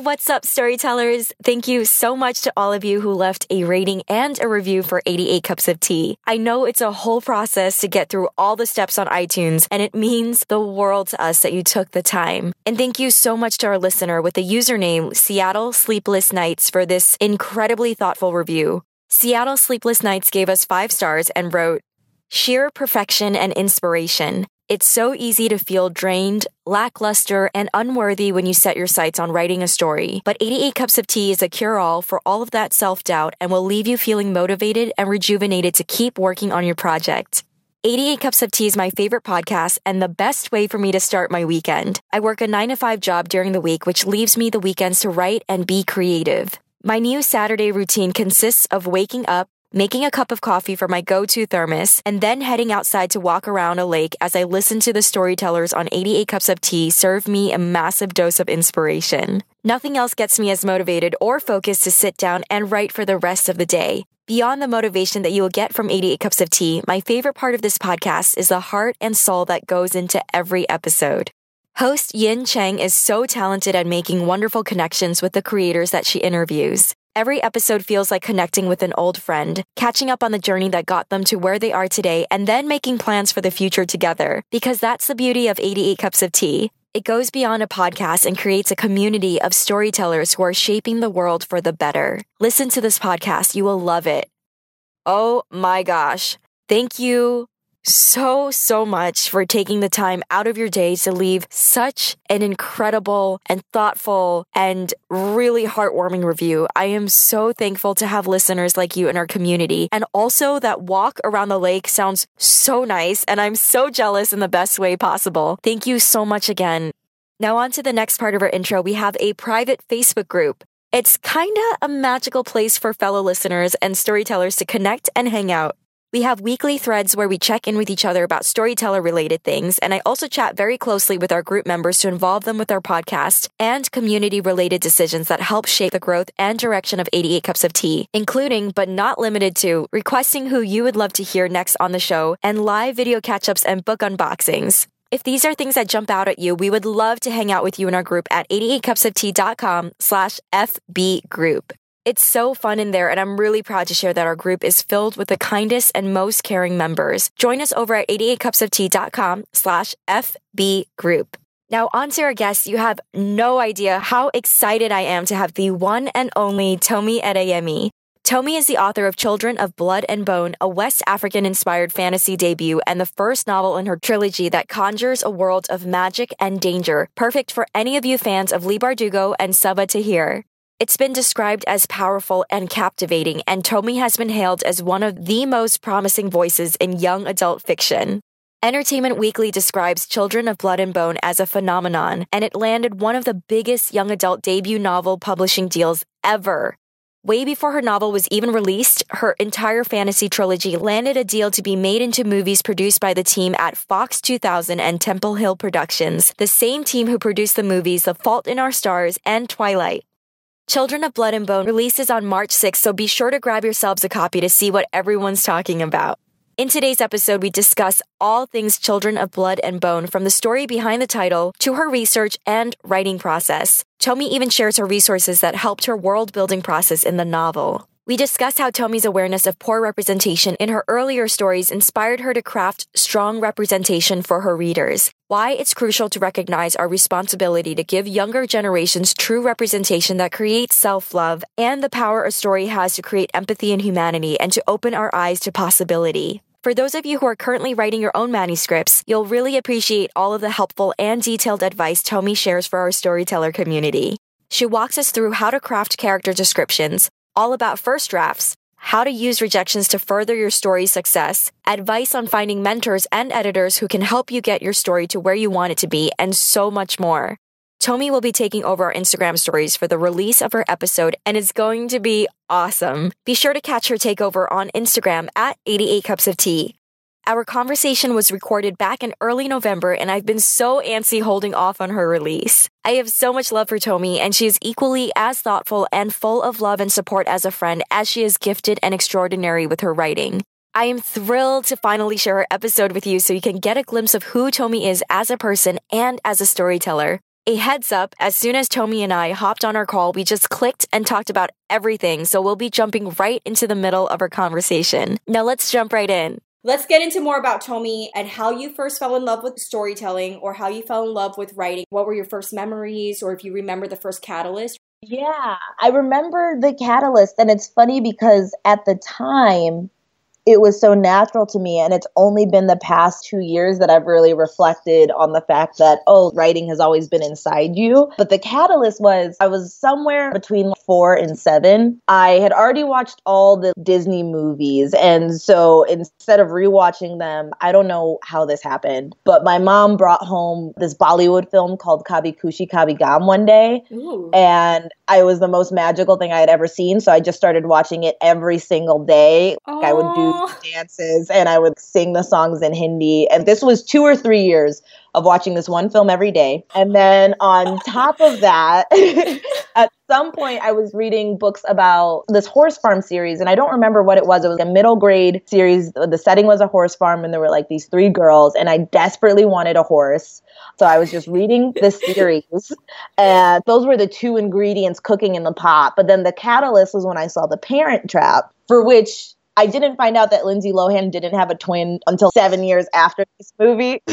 What's up, storytellers? Thank you so much to all of you who left a rating and a review for 88 Cups of Tea. I know it's a whole process to get through all the steps on iTunes, and it means the world to us that you took the time. And thank you so much to our listener with the username Seattle Sleepless Nights for this incredibly thoughtful review. Seattle Sleepless Nights gave us five stars and wrote, Sheer perfection and inspiration. It's so easy to feel drained, lackluster, and unworthy when you set your sights on writing a story. But 88 Cups of Tea is a cure all for all of that self doubt and will leave you feeling motivated and rejuvenated to keep working on your project. 88 Cups of Tea is my favorite podcast and the best way for me to start my weekend. I work a 9 to 5 job during the week, which leaves me the weekends to write and be creative. My new Saturday routine consists of waking up, making a cup of coffee for my go to thermos, and then heading outside to walk around a lake as I listen to the storytellers on 88 Cups of Tea serve me a massive dose of inspiration. Nothing else gets me as motivated or focused to sit down and write for the rest of the day. Beyond the motivation that you will get from 88 Cups of Tea, my favorite part of this podcast is the heart and soul that goes into every episode. Host Yin Chang is so talented at making wonderful connections with the creators that she interviews. Every episode feels like connecting with an old friend, catching up on the journey that got them to where they are today, and then making plans for the future together. Because that's the beauty of 88 Cups of Tea. It goes beyond a podcast and creates a community of storytellers who are shaping the world for the better. Listen to this podcast, you will love it. Oh my gosh. Thank you so, so much for taking the time out of your day to leave such an incredible and thoughtful and really heartwarming review. I am so thankful to have listeners like you in our community. And also, that walk around the lake sounds so nice, and I'm so jealous in the best way possible. Thank you so much again. Now, on to the next part of our intro. We have a private Facebook group. It's kinda a magical place for fellow listeners and storytellers to connect and hang out. We have weekly threads where we check in with each other about storyteller related things, and I also chat very closely with our group members to involve them with our podcast and community related decisions that help shape the growth and direction of 88 Cups of Tea, including but not limited to requesting who you would love to hear next on the show and live video catch ups and book unboxings. If these are things that jump out at you, we would love to hang out with you in our group at 88cupsoftea.com slash FB group. It's so fun in there, and I'm really proud to share that our group is filled with the kindest and most caring members. Join us over at 88cupsoftea.com slash FB group. Now, on to our guests. You have no idea how excited I am to have the one and only Tomi Adeyemi. Tomi is the author of Children of Blood and Bone, a West African inspired fantasy debut and the first novel in her trilogy that conjures a world of magic and danger, perfect for any of you fans of Leigh Bardugo and Sabaa Tahir. It's been described as powerful and captivating, and Tomi has been hailed as one of the most promising voices in young adult fiction. Entertainment Weekly describes Children of Blood and Bone as a phenomenon, and it landed one of the biggest young adult debut novel publishing deals ever. Way before her novel was even released, her entire fantasy trilogy landed a deal to be made into movies produced by the team at Fox 2000 and Temple Hill Productions, the same team who produced the movies The Fault in Our Stars and Twilight. Children of Blood and Bone releases on March 6th, so be sure to grab yourselves a copy to see what everyone's talking about. In today's episode, we discuss all things Children of Blood and Bone from the story behind the title to her research and writing process. Tomi even shares her resources that helped her world building process in the novel. We discuss how Tomi's awareness of poor representation in her earlier stories inspired her to craft strong representation for her readers, why it's crucial to recognize our responsibility to give younger generations true representation that creates self love, and the power a story has to create empathy and humanity and to open our eyes to possibility. For those of you who are currently writing your own manuscripts, you'll really appreciate all of the helpful and detailed advice Tomi shares for our storyteller community. She walks us through how to craft character descriptions, all about first drafts, how to use rejections to further your story's success, advice on finding mentors and editors who can help you get your story to where you want it to be, and so much more. Tomi will be taking over our Instagram stories for the release of her episode, and it's going to be awesome. Be sure to catch her takeover on Instagram at 88 Cups of Tea. Our conversation was recorded back in early November, and I've been so antsy holding off on her release. I have so much love for Tomi, and she is equally as thoughtful and full of love and support as a friend as she is gifted and extraordinary with her writing. I am thrilled to finally share her episode with you so you can get a glimpse of who Tomi is as a person and as a storyteller. A heads up, as soon as Tomi and I hopped on our call, we just clicked and talked about everything, so we'll be jumping right into the middle of our conversation. Now let's jump right in. Let's get into more about Tomi and how you first fell in love with storytelling or how you fell in love with writing. What were your first memories or if you remember the first catalyst? Yeah, I remember the catalyst. And it's funny because at the time, it was so natural to me. And it's only been the past two years that I've really reflected on the fact that, oh, writing has always been inside you. But the catalyst was I was somewhere between four and seven. I had already watched all the Disney movies. And so instead of rewatching them, I don't know how this happened, but my mom brought home this Bollywood film called Kabhie Gham one day. Ooh. And I was the most magical thing I had ever seen. So I just started watching it every single day. I would do dances and I would sing the songs in Hindi. And this was two or three years of watching this one film every day. And then on top of that, at some point I was reading books about this horse farm series and I don't remember what it was. It was a middle grade series. The setting was a horse farm and there were like these three girls and I desperately wanted a horse. So I was just reading this series, and those were the two ingredients cooking in the pot. But then the catalyst was when I saw The Parent Trap, for which I didn't find out that Lindsay Lohan didn't have a twin until seven years after this movie.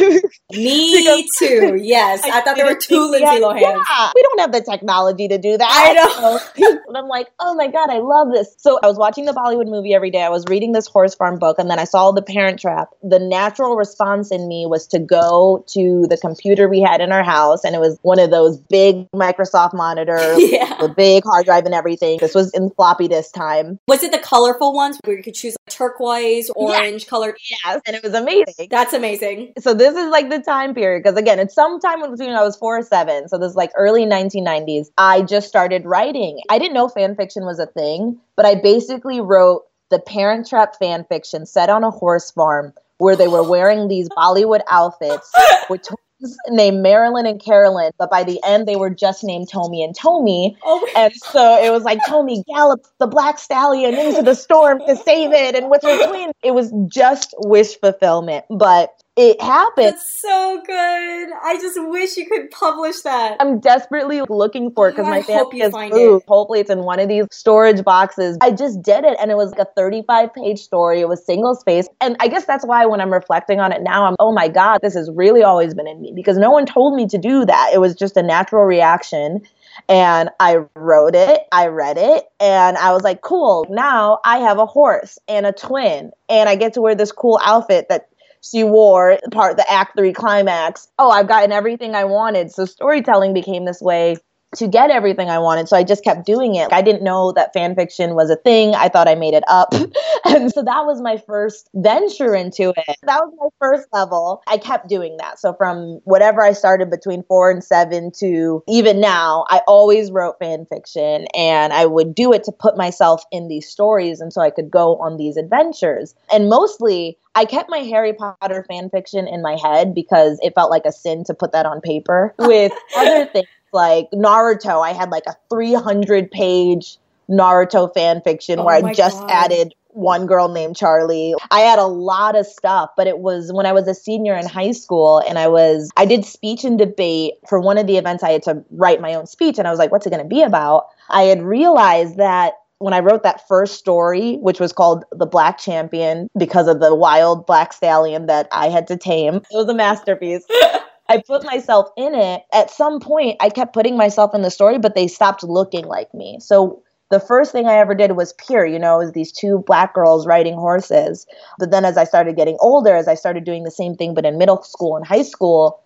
Me too. Yes, I, I thought there were two Lindsay Lohans. Yeah, we don't have the technology to do that. I know. and I'm like, oh my god, I love this. So I was watching the Bollywood movie every day. I was reading this horse farm book, and then I saw The Parent Trap. The natural response in me was to go to the computer we had in our house, and it was one of those big Microsoft monitors, yeah. the big hard drive and everything. This was in floppy disk time. Was it the colorful ones where you could choose like turquoise, orange yes. color. Yes, and it was amazing. That's amazing. So this is like the time period because again, it's sometime between I was four or seven. So this is like early 1990s. I just started writing. I didn't know fan fiction was a thing, but I basically wrote the Parent Trap fan fiction set on a horse farm where they were wearing these Bollywood outfits with named Marilyn and Carolyn, but by the end they were just named Tomi and Tomi. Oh and so it was like Tomi gallops the black stallion into the storm to save it and with her twin. It was just wish fulfillment. But it happened. That's so good. I just wish you could publish that. I'm desperately looking for it because oh, my family has moved. It. Hopefully, it's in one of these storage boxes. I just did it, and it was like a 35 page story. It was single space, and I guess that's why when I'm reflecting on it now, I'm oh my god, this has really always been in me because no one told me to do that. It was just a natural reaction. And I wrote it, I read it, and I was like, cool, now I have a horse and a twin, and I get to wear this cool outfit that she wore part the act three climax. Oh, I've gotten everything I wanted. So storytelling became this way to get everything I wanted. So I just kept doing it. I didn't know that fan fiction was a thing. I thought I made it up. and so that was my first venture into it. That was my first level. I kept doing that. So from whatever I started between four and seven to even now, I always wrote fan fiction and I would do it to put myself in these stories. And so I could go on these adventures. And mostly, I kept my Harry Potter fan fiction in my head because it felt like a sin to put that on paper. With other things, like Naruto, I had like a 300 page Naruto fan fiction oh where I just God. added one girl named Charlie. I had a lot of stuff, but it was when I was a senior in high school and I was I did speech and debate for one of the events I had to write my own speech and I was like what's it going to be about? I had realized that when I wrote that first story, which was called The Black Champion because of the wild black stallion that I had to tame, it was a masterpiece. I put myself in it. At some point, I kept putting myself in the story, but they stopped looking like me. So the first thing I ever did was Pure, you know, it was these two black girls riding horses. But then as I started getting older, as I started doing the same thing, but in middle school and high school,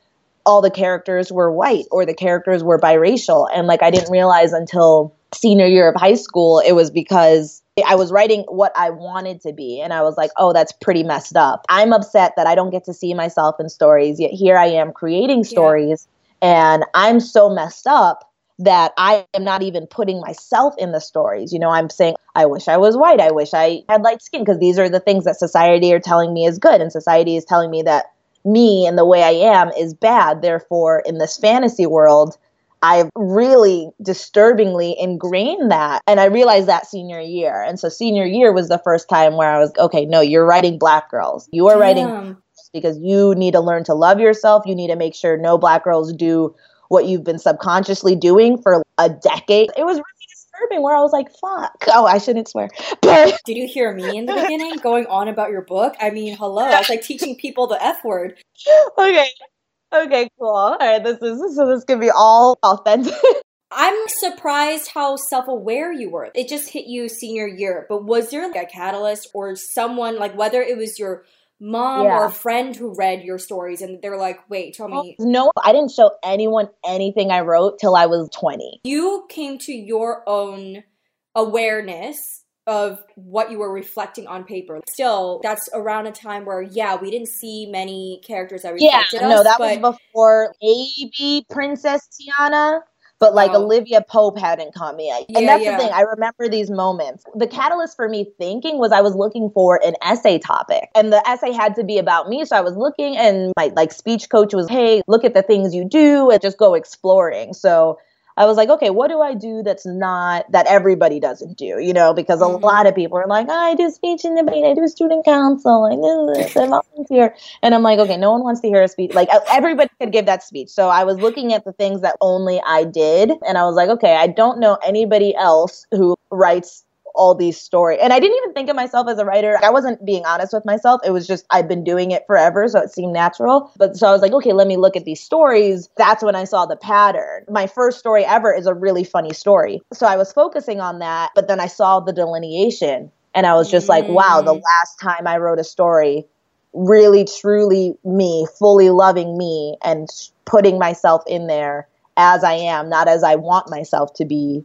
all the characters were white or the characters were biracial. And like I didn't realize until senior year of high school, it was because I was writing what I wanted to be. And I was like, oh, that's pretty messed up. I'm upset that I don't get to see myself in stories, yet here I am creating stories. Yeah. And I'm so messed up that I am not even putting myself in the stories. You know, I'm saying, I wish I was white. I wish I had light skin because these are the things that society are telling me is good. And society is telling me that me and the way I am is bad. Therefore, in this fantasy world, I've really disturbingly ingrained that. And I realized that senior year. And so, senior year was the first time where I was, okay, no, you're writing black girls. You are Damn. writing because you need to learn to love yourself. You need to make sure no black girls do what you've been subconsciously doing for a decade. It was really disturbing where I was like, fuck. Oh, I shouldn't swear. But did you hear me in the beginning going on about your book? I mean, hello. I was like teaching people the F word. Okay. Okay, cool. All right, this is so this can be all authentic. I'm surprised how self aware you were. It just hit you senior year, but was there like a catalyst or someone, like whether it was your mom yeah. or a friend who read your stories and they're like, wait, tell me. Oh, no, I didn't show anyone anything I wrote till I was 20. You came to your own awareness of what you were reflecting on paper. Still, that's around a time where, yeah, we didn't see many characters that reflected yeah, us. no, that was before maybe Princess Tiana but like oh. Olivia Pope hadn't caught me. And yeah, that's yeah. the thing. I remember these moments. The catalyst for me thinking was I was looking for an essay topic, and the essay had to be about me. So I was looking, and my like speech coach was, "Hey, look at the things you do, and just go exploring." So I was like, okay, what do I do that's not that everybody doesn't do, you know? Because a mm-hmm. lot of people are like, oh, I do speech and debate, I do student council, I do this, I volunteer, and I'm like, okay, no one wants to hear a speech. Like everybody could give that speech. So I was looking at the things that only I did, and I was like, okay, I don't know anybody else who writes all these stories. And I didn't even think of myself as a writer. I wasn't being honest with myself. It was just I've been doing it forever, so it seemed natural. But so I was like, okay, let me look at these stories. That's when I saw the pattern. My first story ever is a really funny story. So I was focusing on that, but then I saw the delineation and I was just mm. like, wow, the mm. last time I wrote a story really truly me, fully loving me and putting myself in there as I am, not as I want myself to be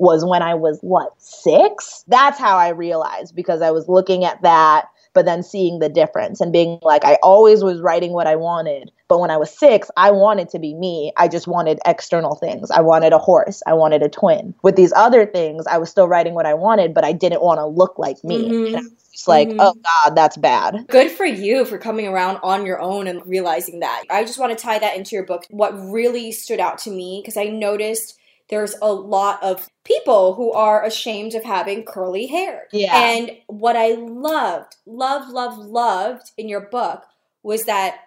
was when I was what, six? That's how I realized because I was looking at that, but then seeing the difference and being like, I always was writing what I wanted. But when I was six, I wanted to be me. I just wanted external things. I wanted a horse. I wanted a twin. With these other things, I was still writing what I wanted, but I didn't want to look like me. Mm-hmm. It's like, mm-hmm. oh God, that's bad. Good for you for coming around on your own and realizing that. I just want to tie that into your book. What really stood out to me, because I noticed there's a lot of people who are ashamed of having curly hair. Yeah. And what I loved, loved, loved, loved in your book was that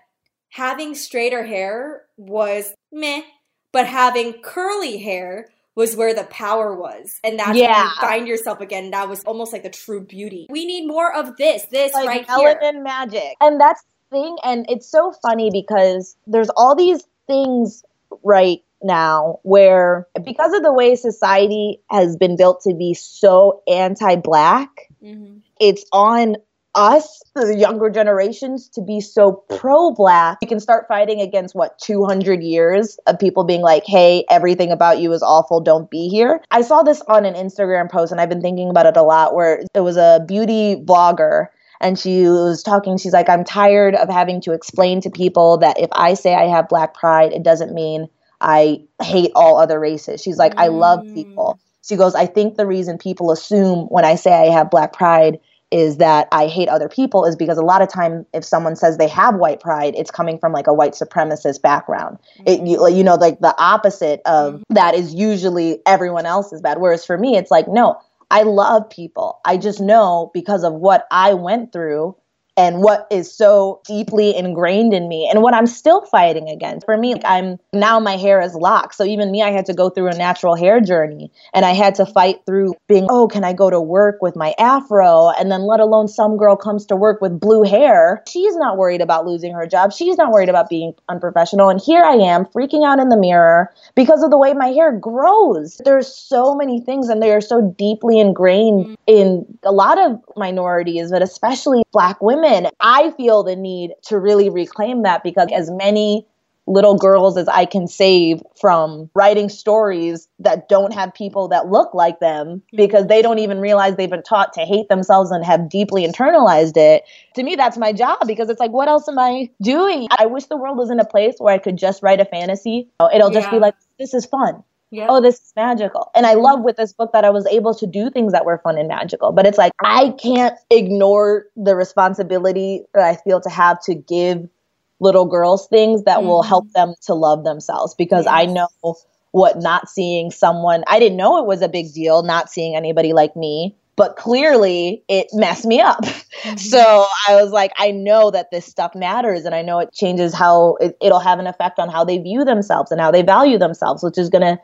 having straighter hair was meh, but having curly hair was where the power was. And that's yeah. when you find yourself again. That was almost like the true beauty. We need more of this, this like right here. magic. And that's the thing. And it's so funny because there's all these things right now where because of the way society has been built to be so anti-black mm-hmm. it's on us the younger generations to be so pro-black. We can start fighting against what 200 years of people being like hey everything about you is awful. Don't be here. I saw this on an instagram post and i've been thinking about it a lot where it was a beauty blogger and she was talking. She's like i'm tired of having to explain to people that if i say i have black pride it doesn't mean I hate all other races. She's like, mm. I love mm. people. She goes, I think the reason people assume when I say I have black pride is that I hate other people is because a lot of time if someone says they have white pride, it's coming from like a white supremacist background. It you, you know like the opposite of mm-hmm. that is usually everyone else is bad. Whereas for me, it's like no, I love people. I just know because of what I went through and what is so deeply ingrained in me and what I'm still fighting against. For me, like I'm now my hair is locked. So even me, I had to go through a natural hair journey and I had to fight through being, oh, can I go to work with my afro? And then let alone some girl comes to work with blue hair. She's not worried about losing her job. She's not worried about being unprofessional. And here I am freaking out in the mirror because of the way my hair grows. There's so many things and they are so deeply ingrained mm. in a lot of minorities, but especially black women women, I feel the need to really reclaim that because as many little girls as I can save from writing stories that don't have people that look like them because they don't even realize they've been taught to hate themselves and have deeply internalized it. To me, that's my job because it's like, what else am I doing? I wish the world was in a place where I could just write a fantasy. It'll just yeah. be like, this is fun. Yep. Oh, this is magical. And I love with this book that I was able to do things that were fun and magical. But it's like, I can't ignore the responsibility that I feel to have to give little girls things that mm-hmm. will help them to love themselves because yes. I know what not seeing someone, I didn't know it was a big deal not seeing anybody like me, but clearly it messed me up. Mm-hmm. So I was like, I know that this stuff matters and I know it changes how it, it'll have an effect on how they view themselves and how they value themselves, which is going to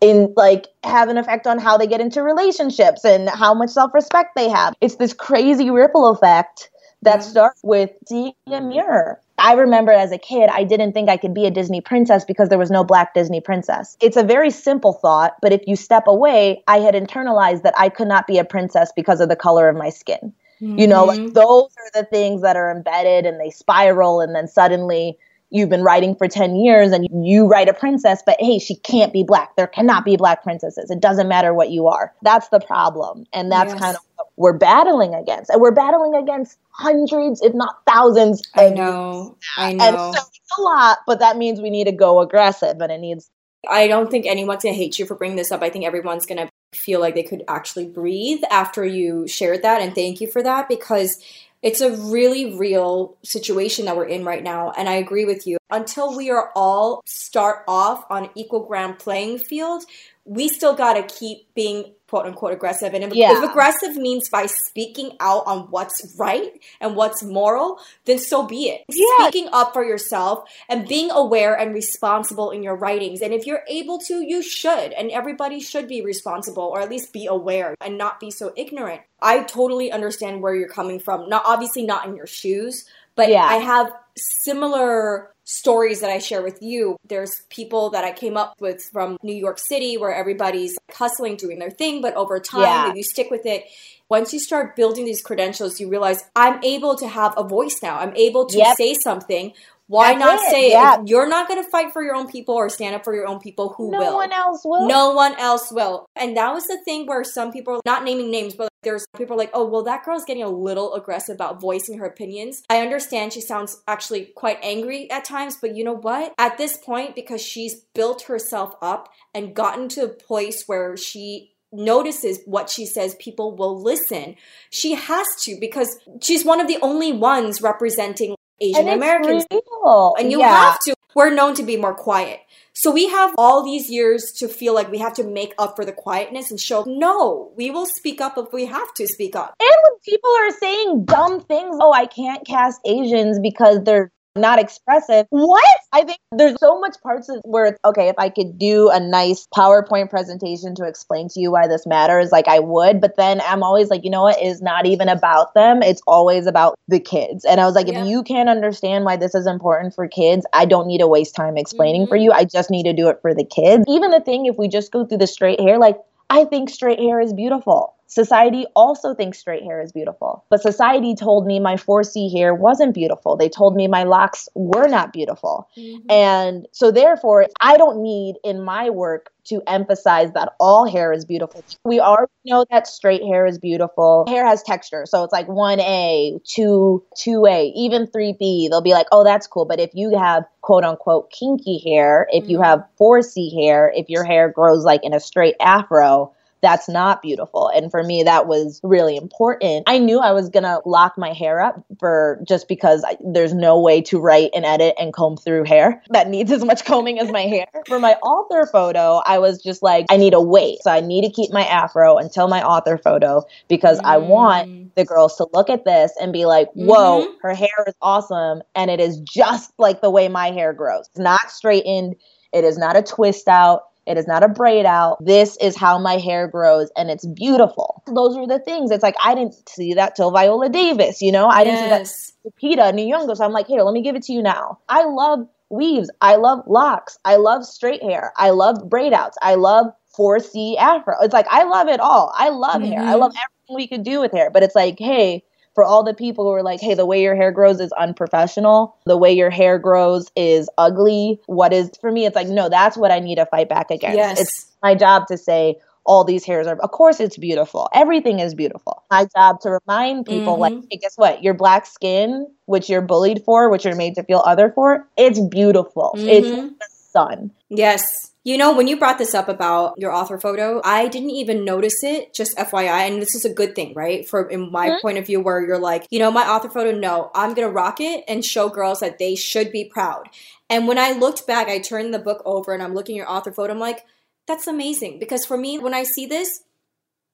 in like have an effect on how they get into relationships and how much self-respect they have. It's this crazy ripple effect that mm-hmm. starts with seeing a mirror. I remember as a kid, I didn't think I could be a Disney princess because there was no black Disney princess. It's a very simple thought, but if you step away, I had internalized that I could not be a princess because of the color of my skin. Mm-hmm. You know, like mm-hmm. those are the things that are embedded and they spiral, and then suddenly you've been writing for 10 years and you write a princess, but hey, she can't be black. There cannot be black princesses. It doesn't matter what you are. That's the problem. And that's yes. kind of what we're battling against. And we're battling against hundreds, if not thousands. I know. I know. And so it's a lot, but that means we need to go aggressive and it needs. I don't think anyone's going to hate you for bringing this up. I think everyone's going to feel like they could actually breathe after you shared that. And thank you for that because it's a really real situation that we're in right now. And I agree with you. Until we are all start off on equal ground playing field, we still got to keep being quote unquote aggressive. And if, yeah. if, aggressive means by speaking out on what's right and what's moral, then so be it. Yeah. Speaking up for yourself and being aware and responsible in your writings. And if you're able to, you should. And everybody should be responsible or at least be aware and not be so ignorant. I totally understand where you're coming from. Not obviously not in your shoes, but yeah. I have similar stories that I share with you. There's people that I came up with from New York City where everybody's hustling, doing their thing, but over time, yeah. if you stick with it, once you start building these credentials, you realize I'm able to have a voice now. I'm able to yep. say something why That's not it. say yeah. if you're not going to fight for your own people or stand up for your own people, who no will? No one else will. No one else will. And that was the thing where some people, not naming names, but there's people like, oh, well, that girl's getting a little aggressive about voicing her opinions. I understand she sounds actually quite angry at times, but you know what? At this point, because she's built herself up and gotten to a place where she notices what she says, people will listen. She has to because she's one of the only ones representing Asian Americans. And you yeah. have to. We're known to be more quiet. So we have all these years to feel like we have to make up for the quietness and show, no, we will speak up if we have to speak up. And when people are saying dumb things, oh, I can't cast Asians because they're not expressive. What? I think there's so much parts of where it's okay, if I could do a nice PowerPoint presentation to explain to you why this matters, like I would. But then I'm always like, you know what? It's not even about them. It's always about the kids. And I was like, yeah. if you can't understand why this is important for kids, I don't need to waste time explaining mm-hmm. for you. I just need to do it for the kids. Even the thing, if we just go through the straight hair, like I think straight hair is beautiful. Society also thinks straight hair is beautiful. But society told me my 4C hair wasn't beautiful. They told me my locks were not beautiful. Mm-hmm. And so, therefore, I don't need in my work to emphasize that all hair is beautiful. We already know that straight hair is beautiful. Hair has texture. So it's like 1A, 2, 2A, even 3B. They'll be like, oh, that's cool. But if you have quote unquote kinky hair, if you mm-hmm. have 4C hair, if your hair grows like in a straight afro, that's not beautiful. And for me, that was really important. I knew I was going to lock my hair up for just because I, there's no way to write and edit and comb through hair that needs as much combing as my hair. For my author photo, I was just like, I need to wait. So I need to keep my afro until my author photo because mm. I want the girls to look at this and be like, whoa, mm-hmm. her hair is awesome. And it is just like the way my hair grows. It's not straightened. It is not a twist out. It is not a braid out. This is how my hair grows and it's beautiful. Those are the things. It's like I didn't see that till Viola Davis, you know? I yes. didn't see that Lupita Nyong'o. So I'm like, here, let me give it to you now. I love weaves. I love locks. I love straight hair. I love braid outs. I love 4C afro. It's like I love it all. I love mm-hmm. hair. I love everything we could do with hair. But it's like, hey, for all the people who are like, hey, the way your hair grows is unprofessional. The way your hair grows is ugly. What is, for me, it's like, no, that's what I need to fight back against. Yes. It's my job to say, all these hairs are, of course, it's beautiful. Everything is beautiful. My job to remind people, like, Mhm. hey, guess what? Your black skin, which you're bullied for, which you're made to feel other for, it's beautiful. It's Mhm. the sun. Yes. You know, when you brought this up about your author photo, I didn't even notice it, just FYI. And this is a good thing, right? For in my Mhm. point of view, where you're like, you know, my author photo, no, I'm going to rock it and show girls that they should be proud. And when I looked back, I turned the book over and I'm looking at your author photo, I'm like, that's amazing. Because for me, when I see this,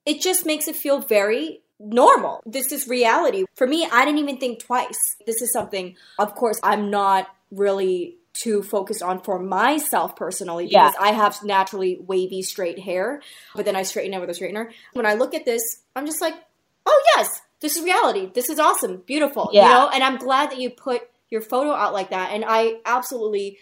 it just makes it feel very normal. This is reality. For me, I didn't even think twice. This is something, of course, I'm not really too focused on for myself personally Yeah. because I have naturally wavy straight hair, but then I straighten it with a straightener. When I look at this, I'm just like, oh yes, this is reality. This is awesome, beautiful. Yeah. You know, and I'm glad that you put your photo out like that. And I absolutely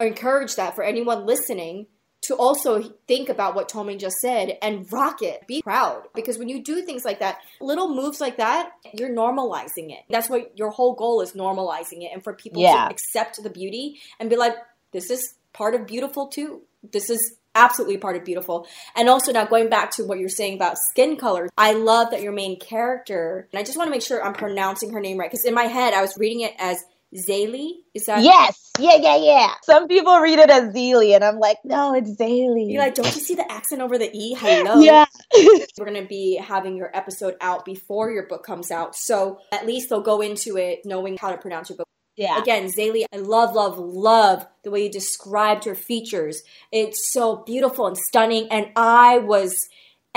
encourage that for anyone listening to also think about what Tomi just said and rock it. Be proud. Because when you do things like that, little moves like that, you're normalizing it. That's what your whole goal is normalizing it and for people Yeah. to accept the beauty and be like, this is part of beautiful too. This is absolutely part of beautiful. And also now going back to what you're saying about skin color, I love that your main character, and I just want to make sure I'm pronouncing her name right because in my head I was reading it as Zélie. Is that Yes. Yeah, yeah, yeah. Some people read it as Zeely, and I'm like, no, it's Zélie. You're like, don't you see the accent over the E? Hello. yeah. We're to be having your episode out before your book comes out. So at least they'll go into it knowing how to pronounce your book. yeah. Again, Zélie, I love, love, love the way you described her features. It's so beautiful and stunning. And I was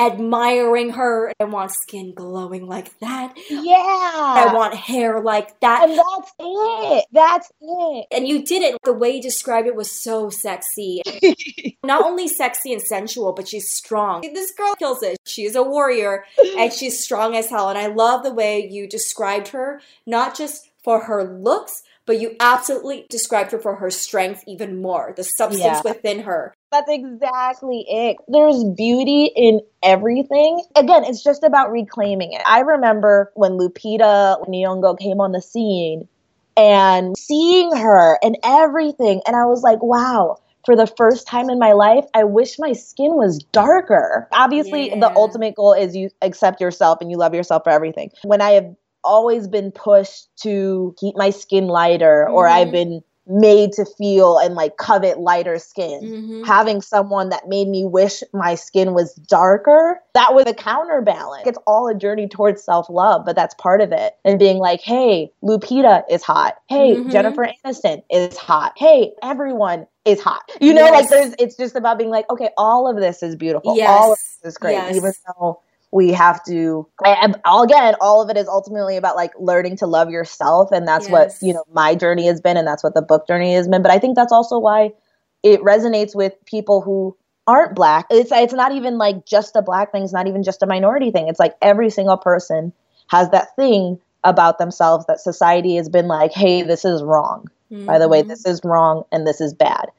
admiring her. I want skin glowing like that. Yeah. I want hair like that. and that's it. That's it. And you did it. The way you described it was so sexy. Not only sexy and sensual, but she's strong. This girl kills it. She's a warrior and she's strong as hell. And I love the way you described her, not just for her looks, but you absolutely described her for her strength even more, the substance Yeah. within her. That's exactly it. There's beauty in everything. Again, it's just about reclaiming it. I remember when Lupita Nyong'o came on the scene and seeing her and everything, and I was like, wow. For the first time in my life, I wish my skin was darker. Obviously, Yeah. the ultimate goal is you accept yourself and you love yourself for everything. When I have always been pushed to keep my skin lighter, or Mhm. I've been made to feel and like covet lighter skin Mhm. having someone that made me wish my skin was darker, that was a counterbalance. It's all a journey towards self love, but that's part of it. And being like, hey, Lupita is hot. Hey, Mhm. Jennifer Aniston is hot. Hey, everyone is hot. You know, Yes. like there's, it's just about being like, okay, all of this is beautiful. Yes. All of this is great, Yes. even though we have to all again all of it is ultimately about like learning to love yourself. And that's what you know my journey has been and that's what the book journey has been. But i think that's also why it resonates with people who aren't black. It's it's not even like just a black thing. It's not even just a minority thing. It's like every single person has that thing about themselves that society has been like hey this is wrong. By the way Mhm. this is wrong and this is bad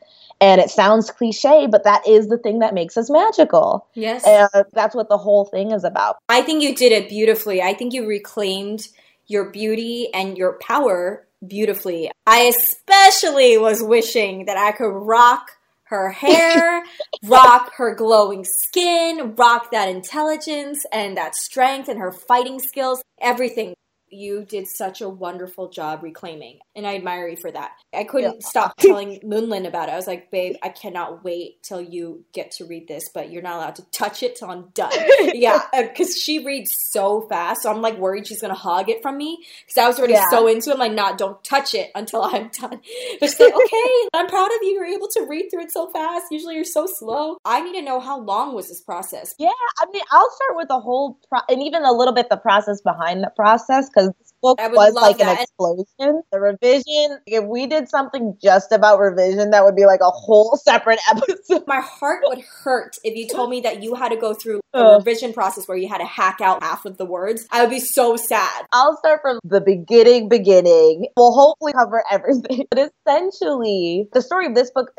and it sounds cliche but that is the thing that makes us magical Yes. and that's what the whole thing is about I think you did it beautifully. I think you reclaimed your beauty and your power beautifully. I especially was wishing that I could rock her hair, rock her glowing skin, rock that intelligence and that strength and her fighting skills, everything. You did such a wonderful job reclaiming, and I admire you for that. I couldn't Yeah. stop telling Moonlin about it. I was like, babe, I cannot wait till you get to read this, but you're not allowed to touch it till I'm done yeah, uh, because she reads so fast, so I'm like worried she's gonna hog it from me because I was already Yeah. so into it. I'm like, not, don't touch it until I'm done. But she's like, okay, I'm proud of you. You're able to read through it so fast. Usually you're so slow. I need to know how long was this process. Yeah, I mean, I'll start with the whole pro- and even a little bit the process behind the process because book I was like an explosion. The revision, if we did something just about revision, that would be like a whole separate episode. My heart would hurt if you told me that you had to go through a revision process where you had to hack out half of the words. I would be so sad. I'll start from the beginning, beginning. We'll hopefully cover everything. But essentially, the story of this book,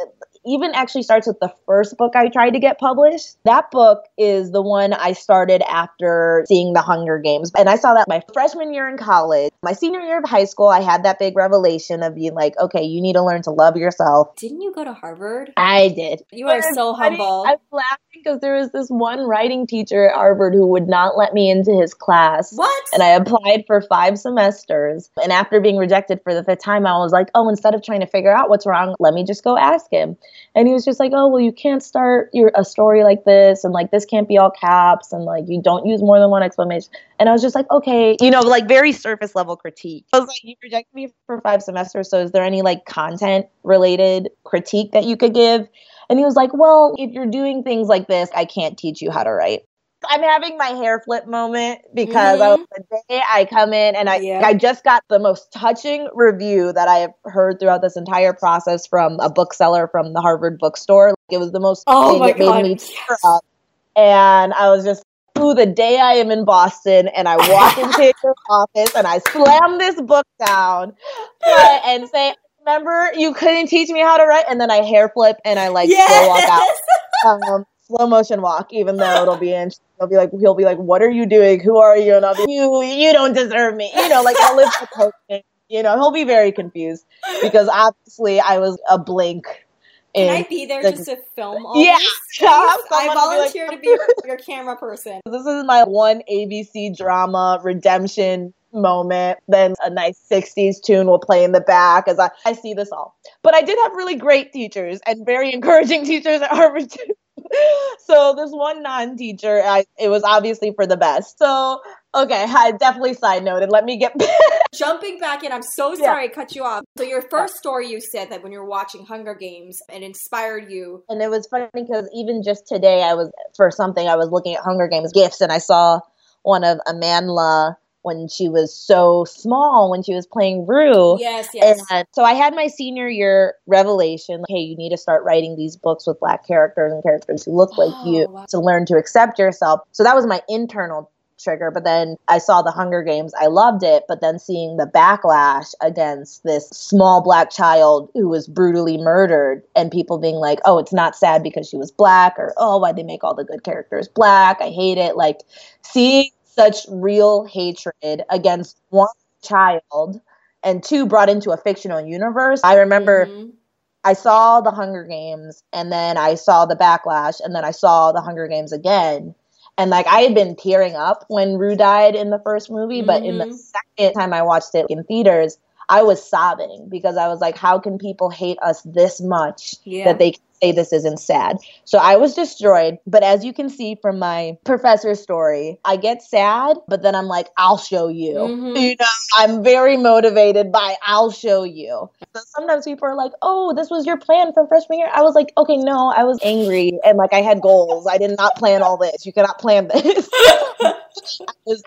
even actually starts with the first book I tried to get published. That book is the one I started after seeing The Hunger Games. And I saw that my freshman year in college. My senior year of high school, I had that big revelation of being like, okay, you need to learn to love yourself. Didn't you go to Harvard? I did. You are so humble. I'm laughing because there was this one writing teacher at Harvard who would not let me into his class. What? And I applied for five semesters. And after being rejected for the fifth time, I was like, oh, instead of trying to figure out what's wrong, let me just go ask him. And he was just like, oh, well, you can't start your a story like this, and like this can't be all caps, and like you don't use more than one exclamation. And I was just like, okay, you know, like very surface level critique. I was like, you rejected me for five semesters, so is there any like content related critique that you could give? And he was like, Well, if you're doing things like this, I can't teach you how to write. I'm having my hair flip moment because mm-hmm. I, the day I come in and I yeah. I just got the most touching review that I have heard throughout this entire process from a bookseller from the Harvard bookstore. Like, it was the most oh my God. made me tear up. And I was just ooh, the day I am in Boston and I walk into your office and I slam this book down and say, remember you couldn't teach me how to write and then i hair flip and i like yes! slow walk out um, slow motion walk even though it'll be in he'll be like he'll be like what are you doing who are you and i'll be you you don't deserve me you know like i'll live for coaching you know he'll be very confused because obviously i was a blink can I be there the, just to film all yeah, this? I volunteer to be, like, to be your, your camera person. This is my one ABC drama redemption moment. Then a nice 60s tune will play in the back as I, I see this all. But I did have really great teachers and very encouraging teachers at Harvard too. so this one non-teacher, I, it was obviously for the best. So okay, I definitely side noted. Let me get jumping back in. I'm so sorry yeah. I cut you off. So your first story, you said that when you were watching Hunger Games, it inspired you. And it was funny because even just today, I was for something I was looking at Hunger Games gifts, and I saw one of Amandla when she was so small when she was playing Rue. Yes, yes. And so I had my senior year revelation, like, hey, you need to start writing these books with black characters and characters who look like oh, you wow. to learn to accept yourself. So that was my internal trigger. But then I saw the Hunger Games. I loved it. But then seeing the backlash against this small black child who was brutally murdered and people being like, oh, it's not sad because she was black or, oh, why'd they make all the good characters black? I hate it. Like seeing such real hatred against one child and two brought into a fictional universe. I remember mm-hmm. I saw the Hunger Games and then I saw the backlash and then I saw the Hunger Games again. And like I had been tearing up when Rue died in the first movie, mm-hmm. but in the mm-hmm. second time I watched it in theaters, I was sobbing because I was like, how can people hate us this much yeah. that they say this isn't sad. So I was destroyed. But as you can see from my professor story, I get sad, but then I'm like, I'll show you. Mm-hmm. You know, I'm very motivated by I'll show you. So sometimes people are like, oh, this was your plan from freshman year. I was like, okay, no, I was angry and like I had goals. I did not plan all this. You cannot plan this.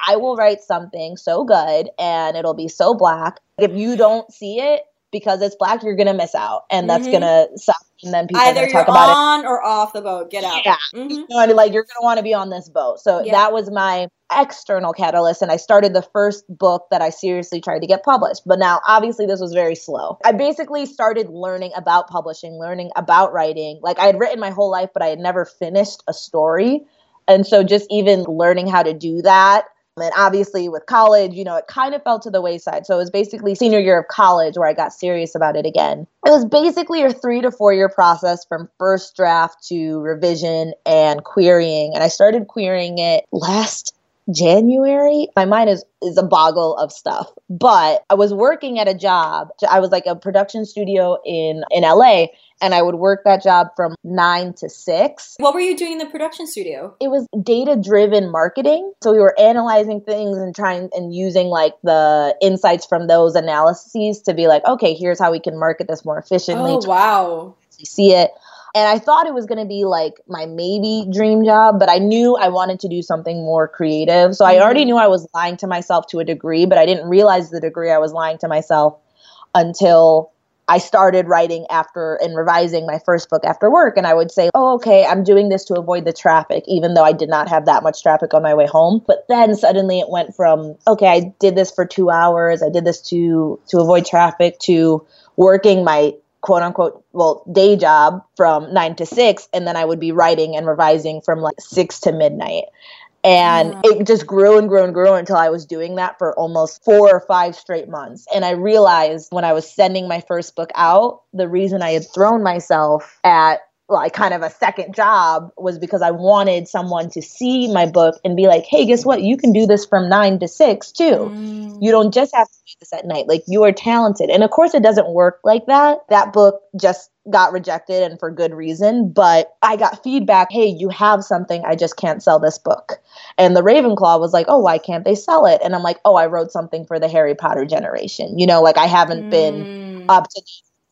I will write something so good and it'll be so black. If you don't see it, because it's black, you're gonna miss out, and that's mm-hmm. gonna suck. And then people either talk you're about on it. or off the boat. Get out. Yeah, mm-hmm. you know, like you're gonna want to be on this boat. So yeah. that was my external catalyst, and I started the first book that I seriously tried to get published. But now, obviously, this was very slow. I basically started learning about publishing, learning about writing. Like I had written my whole life, but I had never finished a story. And so just even learning how to do that and obviously, with college, you know, it kind of fell to the wayside. So it was basically senior year of college where I got serious about it again. It was basically a three to four year process from first draft to revision and querying. And I started querying it last January. My mind is is a boggle of stuff. But I was working at a job. I was like a production studio in in LA and I would work that job from nine to six. What were you doing in the production studio? It was data driven marketing. So we were analyzing things and trying and using like the insights from those analyses to be like, okay, here's how we can market this more efficiently. Oh, wow. See it. And I thought it was going to be like my maybe dream job, but I knew I wanted to do something more creative. So I already mm-hmm. knew I was lying to myself to a degree, but I didn't realize the degree I was lying to myself until I started writing after and revising my first book after work. And I would say, oh, okay, I'm doing this to avoid the traffic, even though I did not have that much traffic on my way home. But then suddenly it went from, okay, I did this for two hours, I did this to to avoid traffic to working my quote unquote, well, day job from nine to six. And then I would be writing and revising from like six to midnight. And yeah. it just grew and grew and grew until I was doing that for almost four or five straight months. And I realized when I was sending my first book out, the reason I had thrown myself at like kind of a second job was because I wanted someone to see my book and be like, hey, guess what? You can do this from nine to six too. Mm. You don't just have to do this at night. Like you are talented. And of course, it doesn't work like that. That book just got rejected and for good reason. But I got feedback hey, you have something. I just can't sell this book. And the Ravenclaw was like, oh, why can't they sell it? And I'm like, oh, I wrote something for the Harry Potter generation. You know, like I haven't mm. been up to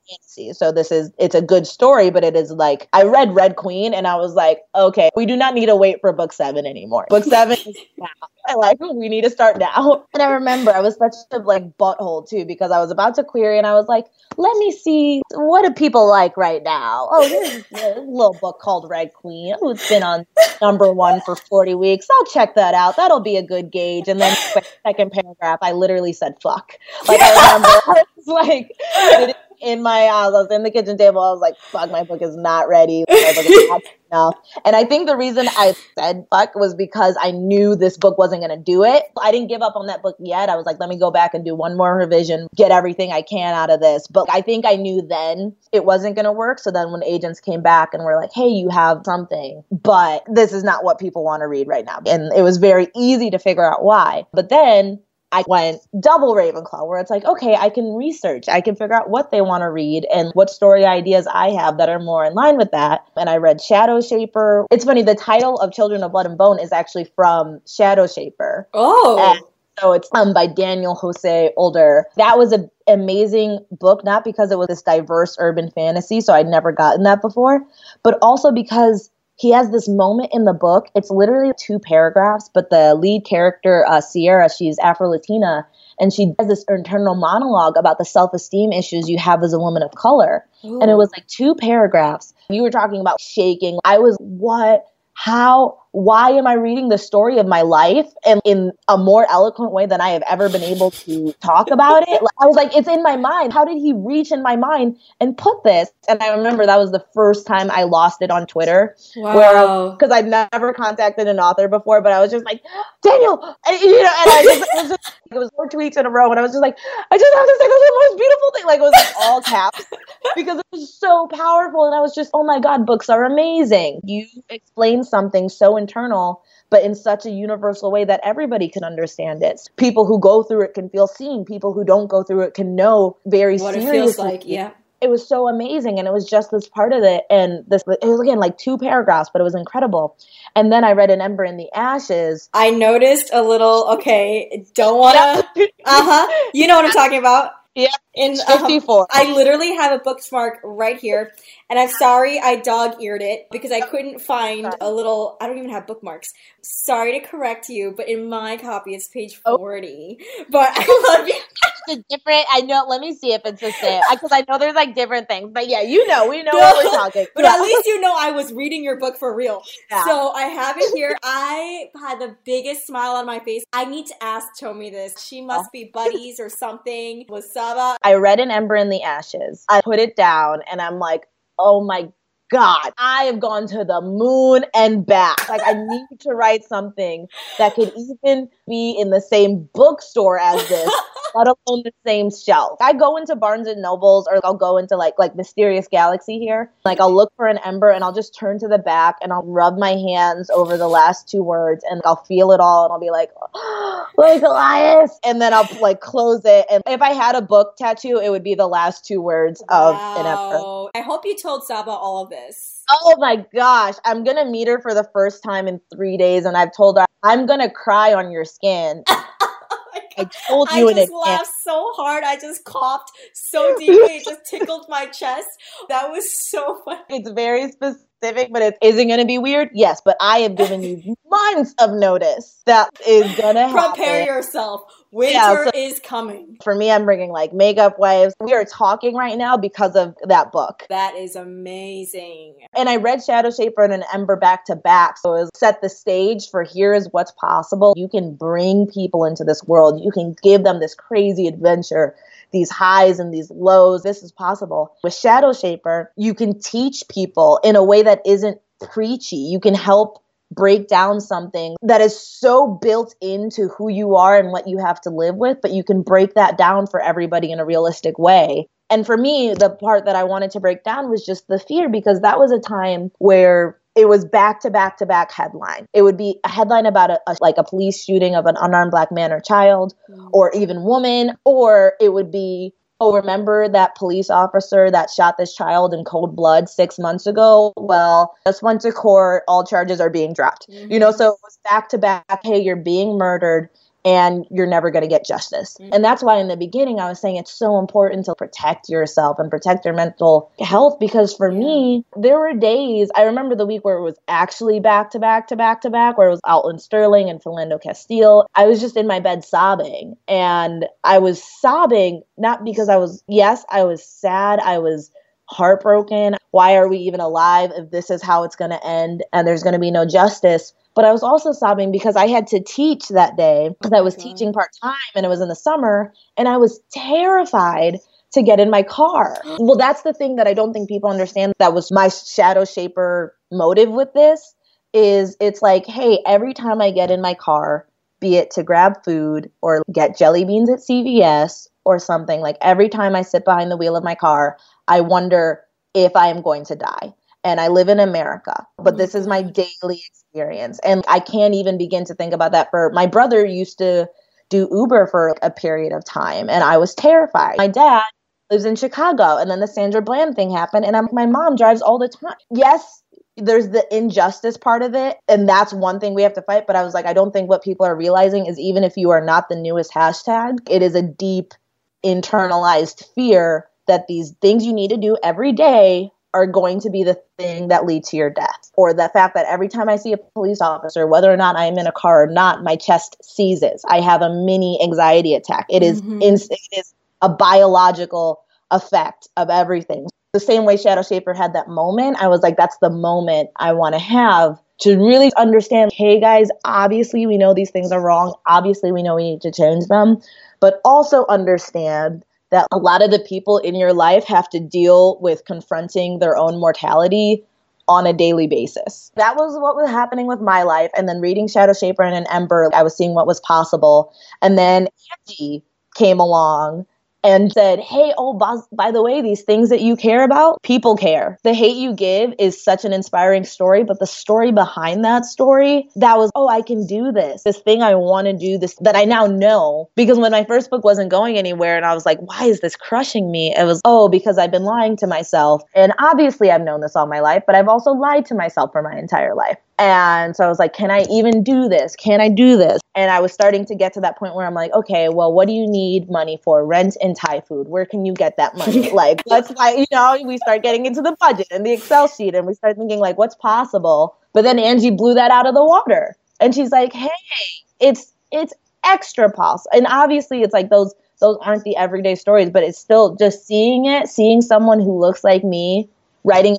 fantasy. So this is it's a good story, but it is like I read Red Queen and I was like, okay, we do not need to wait for book seven anymore. Book seven is now. I like we need to start now. And I remember I was such a like butthole too because I was about to query and I was like, let me see what do people like right now. Oh, there's a little book called Red Queen. Oh, it's been on number one for 40 weeks. I'll check that out. That'll be a good gauge. And then second paragraph, I literally said fuck. Like I remember I was like in my house. I was in the kitchen table. I was like, fuck, my book is not ready. Not enough. And I think the reason I said fuck was because I knew this book wasn't going to do it. I didn't give up on that book yet. I was like, let me go back and do one more revision, get everything I can out of this. But I think I knew then it wasn't going to work. So then when agents came back and were like, hey, you have something, but this is not what people want to read right now. And it was very easy to figure out why. But then I went double Ravenclaw, where it's like, okay, I can research, I can figure out what they want to read and what story ideas I have that are more in line with that. And I read Shadowshaper. It's funny, the title of Children of Blood and Bone is actually from Shadowshaper. Oh. And so it's um, by Daniel Jose Older. That was an amazing book, not because it was this diverse urban fantasy, so I'd never gotten that before, but also because he has this moment in the book. It's literally two paragraphs, but the lead character, uh, Sierra, she's Afro Latina, and she does this internal monologue about the self esteem issues you have as a woman of color. Ooh. And it was like two paragraphs. You were talking about shaking. I was, what? How? Why am I reading the story of my life and in a more eloquent way than I have ever been able to talk about it? Like, I was like, it's in my mind. How did he reach in my mind and put this? And I remember that was the first time I lost it on Twitter. Wow. Because I'd never contacted an author before, but I was just like, Daniel, and, you know, and I just, it was, just, it was four tweets in a row, and I was just like, I just have to say this is the most beautiful thing. Like it was like all caps because it was so powerful, and I was just, oh my god, books are amazing. You explain something so internal, but in such a universal way that everybody can understand it. People who go through it can feel seen. People who don't go through it can know very what seriously. it feels like. Yeah. It was so amazing, and it was just this part of it, and this it was again like two paragraphs, but it was incredible. And then I read an Ember in the Ashes. I noticed a little. Okay, don't wanna. uh huh. You know what I'm talking about. Yep. In um, 54. Um, I literally have a bookmark right here. And I'm sorry I dog eared it because I couldn't find a little, I don't even have bookmarks. Sorry to correct you, but in my copy it's page 40. Oh. But I love you. It's a different, I know, let me see if it's the same. Because I know there's like different things. But yeah, you know, we know no, what we're talking But yeah. at least you know I was reading your book for real. Yeah. So I have it here. I had the biggest smile on my face. I need to ask Tomi this. She oh. must be buddies or something with Sabaa. I read an Ember in the Ashes. I put it down and I'm like, oh my God, I have gone to the moon and back. Like, I need to write something that could even be in the same bookstore as this, let alone the same shelf. I go into Barnes and Nobles or I'll go into like like Mysterious Galaxy here. Like I'll look for an ember and I'll just turn to the back and I'll rub my hands over the last two words and I'll feel it all and I'll be like, oh, like Elias. And then I'll like close it. And if I had a book tattoo, it would be the last two words of wow. an ember. I hope you told Sabaa all of this. Oh my gosh. I'm gonna meet her for the first time in three days and I've told her I'm gonna cry on your skin. Oh I told you I just laughed so hard. I just coughed so deeply. it just tickled my chest. That was so funny. It's very specific, but it isn't going to be weird. Yes, but I have given you months of notice that is going to happen. Prepare yourself. Winter yeah, so is coming. For me, I'm bringing like makeup wipes. We are talking right now because of that book. That is amazing. And I read Shadowshaper and an Ember back to back. So it set the stage for here is what's possible. You can bring people into this world. You can give them this crazy adventure these highs and these lows. This is possible. With Shadow Shaper, you can teach people in a way that isn't preachy. You can help break down something that is so built into who you are and what you have to live with, but you can break that down for everybody in a realistic way. And for me, the part that I wanted to break down was just the fear because that was a time where it was back to back to back headline. It would be a headline about a, a, like a police shooting of an unarmed black man or child mm. or even woman or it would be oh remember that police officer that shot this child in cold blood 6 months ago? Well, just went to court, all charges are being dropped. Mm-hmm. You know, so it was back to back, hey, you're being murdered and you're never going to get justice. Mm-hmm. And that's why in the beginning I was saying it's so important to protect yourself and protect your mental health because for me, there were days, I remember the week where it was actually back to back to back to back, where it was Alton Sterling and Philando Castile. I was just in my bed sobbing. And I was sobbing not because I was, yes, I was sad. I was heartbroken. Why are we even alive if this is how it's going to end and there's going to be no justice? But I was also sobbing because I had to teach that day because I was mm-hmm. teaching part time and it was in the summer and I was terrified to get in my car. Well, that's the thing that I don't think people understand. That was my shadow shaper motive with this is it's like, hey, every time I get in my car, be it to grab food or get jelly beans at CVS or something, like every time I sit behind the wheel of my car, I wonder if I am going to die and I live in America, but mm-hmm. this is my daily experience. And I can't even begin to think about that for my brother used to do Uber for a period of time and I was terrified. My dad lives in Chicago and then the Sandra Bland thing happened and I'm, my mom drives all the time. Yes, there's the injustice part of it and that's one thing we have to fight but i was like i don't think what people are realizing is even if you are not the newest hashtag it is a deep internalized fear that these things you need to do every day are going to be the thing that lead to your death or the fact that every time i see a police officer whether or not i'm in a car or not my chest seizes. I have a mini anxiety attack. It is mm-hmm. it is a biological effect of everything. The same way shadow shaper had that moment i was like that's the moment i want to have to really understand hey guys obviously we know these things are wrong. Obviously we know we need to change them but also understand that a lot of the people in your life have to deal with confronting their own mortality on a daily basis. That was what was happening with my life. And then reading Shadow Shaper and Ember, I was seeing what was possible. And then Angie came along and said, Hey, oh, boss, by the way, these things that you care about, people care. The Hate You Give is such an inspiring story, but the story behind that story, that was, oh, I can do this. This thing I want to do, this that I now know. Because when my first book wasn't going anywhere and I was like, why is this crushing me? It was, oh, because I've been lying to myself. And obviously, I've known this all my life, but I've also lied to myself for my entire life. And so I was like, can I even do this? Can I do this? And I was starting to get to that point where I'm like, okay, well, what do you need money for? Rent and Thai food. Where can you get that money? like, let's like, you know, we start getting into the budget and the Excel sheet and we start thinking like, what's possible? But then Angie blew that out of the water. And she's like, hey, it's it's extra possible. And obviously it's like those those aren't the everyday stories, but it's still just seeing it, seeing someone who looks like me writing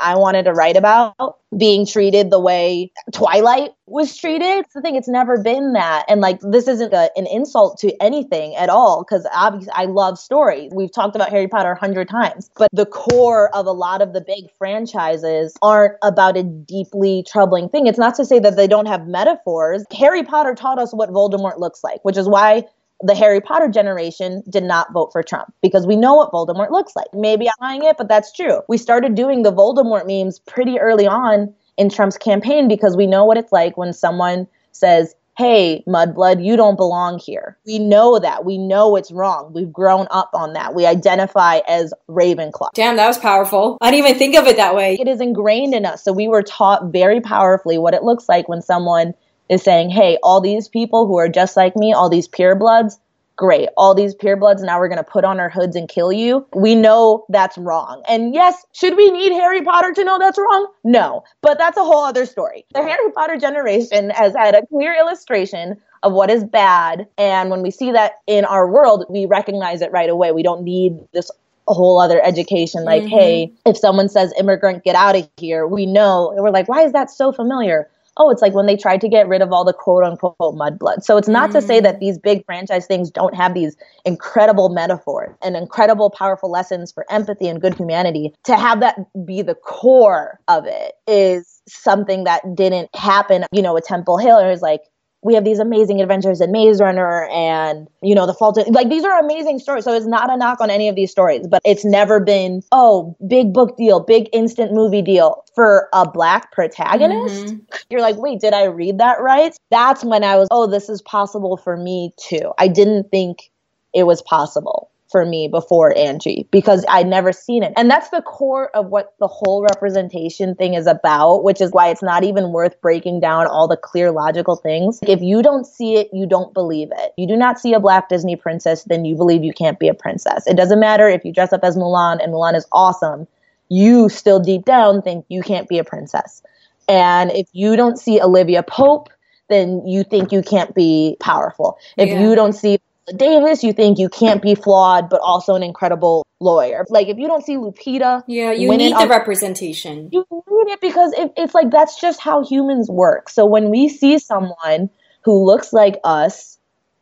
I wanted to write about being treated the way Twilight was treated. It's the thing, it's never been that. And like, this isn't a, an insult to anything at all, because obviously I love stories. We've talked about Harry Potter a hundred times, but the core of a lot of the big franchises aren't about a deeply troubling thing. It's not to say that they don't have metaphors. Harry Potter taught us what Voldemort looks like, which is why the Harry Potter generation did not vote for Trump because we know what Voldemort looks like. Maybe I'm lying it, but that's true. We started doing the Voldemort memes pretty early on in Trump's campaign because we know what it's like when someone says, Hey, Mudblood, you don't belong here. We know that. We know it's wrong. We've grown up on that. We identify as Ravenclaw. Damn, that was powerful. I didn't even think of it that way. It is ingrained in us. So we were taught very powerfully what it looks like when someone is saying, hey, all these people who are just like me, all these purebloods, great. All these purebloods, now we're going to put on our hoods and kill you. We know that's wrong. And yes, should we need Harry Potter to know that's wrong? No, but that's a whole other story. The Harry Potter generation has had a clear illustration of what is bad. And when we see that in our world, we recognize it right away. We don't need this whole other education like, mm-hmm. hey, if someone says immigrant, get out of here, we know. we're like, why is that so familiar? Oh, it's like when they tried to get rid of all the quote unquote mudblood. So it's not mm. to say that mm. these big franchise things don't have these incredible metaphors and incredible powerful lessons for empathy and good humanity. To have that be the core of it is something that didn't happen, you know, with Temple Hill. It was like, we have these amazing adventures in Maze Runner and, you know, The Fault. Like, these are amazing stories. So it's not a knock on any of these stories, but it's never been, oh, big book deal, big instant movie deal for a black protagonist. Mm-hmm. You're like, wait, did I read that right? That's when I was, oh, this is possible for me too. I didn't think it was possible for me before Angie because I'd never seen it. And that's the core of what the whole representation thing is about, which is why it's not even worth breaking down all the clear logical things. If you don't see it, you don't believe it. You do not see a black Disney princess, then you believe you can't be a princess. It doesn't matter if you dress up as Mulan and Mulan is awesome, you still deep down think you can't be a princess. And if you don't see Olivia Pope, then you think you can't be powerful. If yeah. you don't see Davis, you think you can't be flawed, but also an incredible lawyer. Like if you don't see Lupita, yeah, you need the representation. You need it because it, it's like that's just how humans work. So when we see someone who looks like us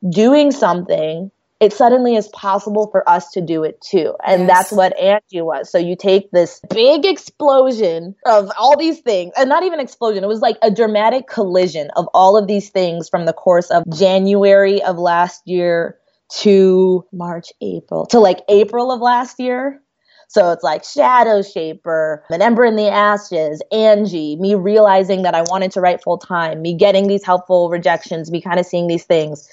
doing something it suddenly is possible for us to do it too. And yes. that's what Angie was. So you take this big explosion of all these things, and not even explosion, it was like a dramatic collision of all of these things from the course of January of last year to March, April, to like April of last year. So it's like Shadow Shaper, An Ember in the Ashes, Angie, me realizing that I wanted to write full time, me getting these helpful rejections, me kind of seeing these things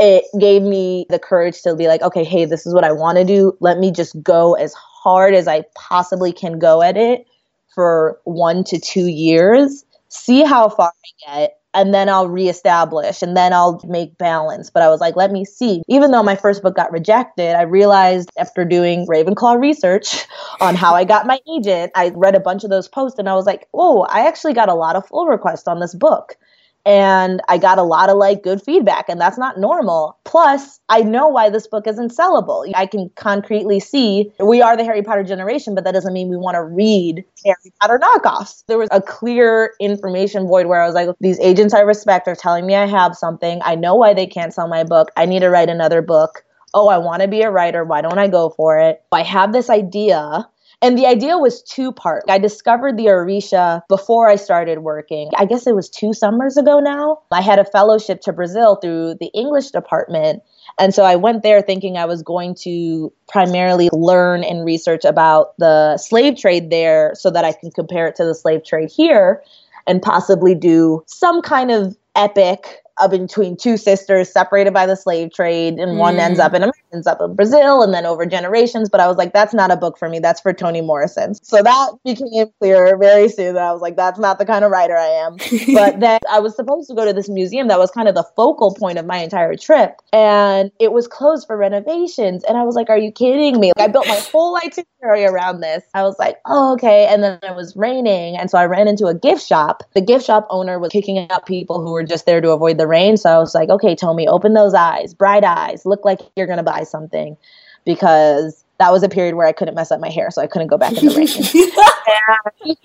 it gave me the courage to be like, okay, hey, this is what I want to do. Let me just go as hard as I possibly can go at it for one to two years, see how far I get, and then I'll reestablish and then I'll make balance. But I was like, let me see. Even though my first book got rejected, I realized after doing Ravenclaw research on how I got my agent, I read a bunch of those posts and I was like, oh, I actually got a lot of full requests on this book and I got a lot of like good feedback, and that's not normal. Plus, I know why this book isn't sellable. I can concretely see we are the Harry Potter generation, but that doesn't mean we want to read Harry Potter knockoffs. There was a clear information void where I was like, these agents I respect are telling me I have something. I know why they can't sell my book. I need to write another book. Oh, I want to be a writer. Why don't I go for it? I have this idea and the idea was two part. I discovered the Orisha before I started working. I guess it was two summers ago now. I had a fellowship to Brazil through the English department. And so I went there thinking I was going to primarily learn and research about the slave trade there so that I can compare it to the slave trade here and possibly do some kind of epic of between two sisters separated by the slave trade, and mm. one ends up in America, ends up in Brazil, and then over generations. But I was like, that's not a book for me. That's for Toni Morrison. So that became clear very soon. That I was like, that's not the kind of writer I am. but then I was supposed to go to this museum that was kind of the focal point of my entire trip, and it was closed for renovations. And I was like, are you kidding me? Like, I built my whole itinerary around this. I was like, oh, okay. And then it was raining, and so I ran into a gift shop. The gift shop owner was kicking out people who were just there to avoid the rain. So I was like, okay, Tomi, open those eyes, bright eyes, look like you're going to buy something because that was a period where I couldn't mess up my hair. So I couldn't go back in the rain.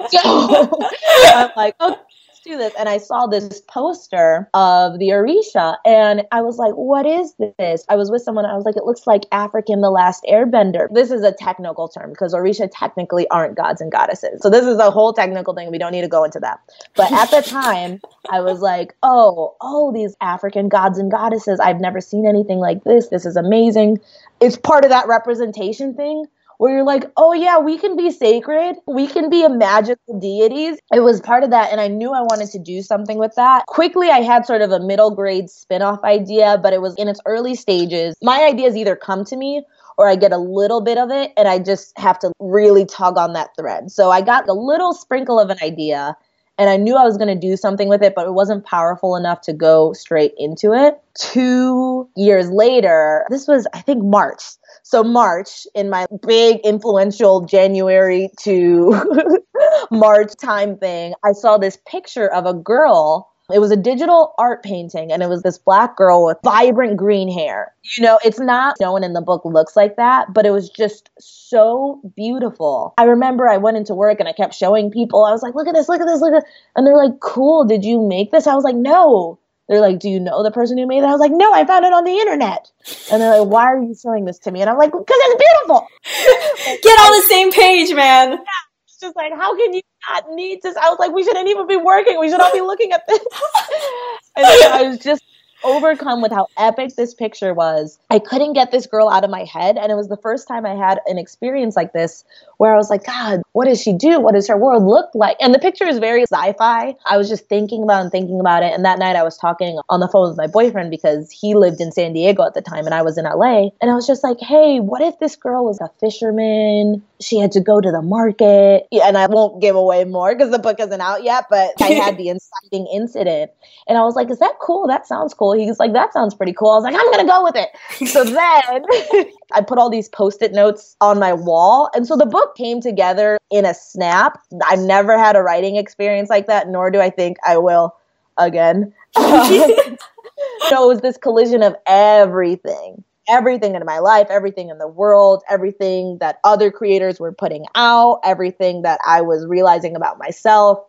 so I'm like, okay do this. And I saw this poster of the Orisha and I was like, what is this? I was with someone, I was like, it looks like African the Last Airbender. This is a technical term because Orisha technically aren't gods and goddesses. So this is a whole technical thing. We don't need to go into that. But at the time, I was like, oh, oh, these African gods and goddesses. I've never seen anything like this. This is amazing. It's part of that representation thing where you're like, oh yeah, we can be sacred. We can be a magical deities. It was part of that. And I knew I wanted to do something with that. Quickly, I had sort of a middle grade spin off idea, but it was in its early stages. My ideas either come to me or I get a little bit of it and I just have to really tug on that thread. So I got a little sprinkle of an idea and I knew I was going to do something with it, but it wasn't powerful enough to go straight into it. Two years later, this was, I think, March. So, March, in my big influential January to March time thing, I saw this picture of a girl It was a digital art painting and it was this black girl with vibrant green hair. You know, it's not no one in the book looks like that, but it was just so beautiful. I remember I went into work and I kept showing people. I was like, "Look at this, look at this, look at." This. And they're like, "Cool, did you make this?" I was like, "No." They're like, "Do you know the person who made it?" I was like, "No, I found it on the internet." And they're like, "Why are you showing this to me?" And I'm like, "Because it's beautiful." Get on the same page, man. Yeah. It's just like, how can you not need to? I was like, we shouldn't even be working. We should all be looking at this. and I was just overcome with how epic this picture was. I couldn't get this girl out of my head. And it was the first time I had an experience like this where I was like, God, what does she do? What does her world look like? And the picture is very sci fi. I was just thinking about and thinking about it. And that night I was talking on the phone with my boyfriend because he lived in San Diego at the time and I was in LA. And I was just like, hey, what if this girl was a fisherman? She had to go to the market. Yeah, and I won't give away more because the book isn't out yet, but I had the inciting incident. And I was like, is that cool? That sounds cool. He's like, that sounds pretty cool. I was like, I'm going to go with it. So then I put all these post it notes on my wall. And so the book came together in a snap. I've never had a writing experience like that, nor do I think I will again. so it was this collision of everything everything in my life, everything in the world, everything that other creators were putting out, everything that I was realizing about myself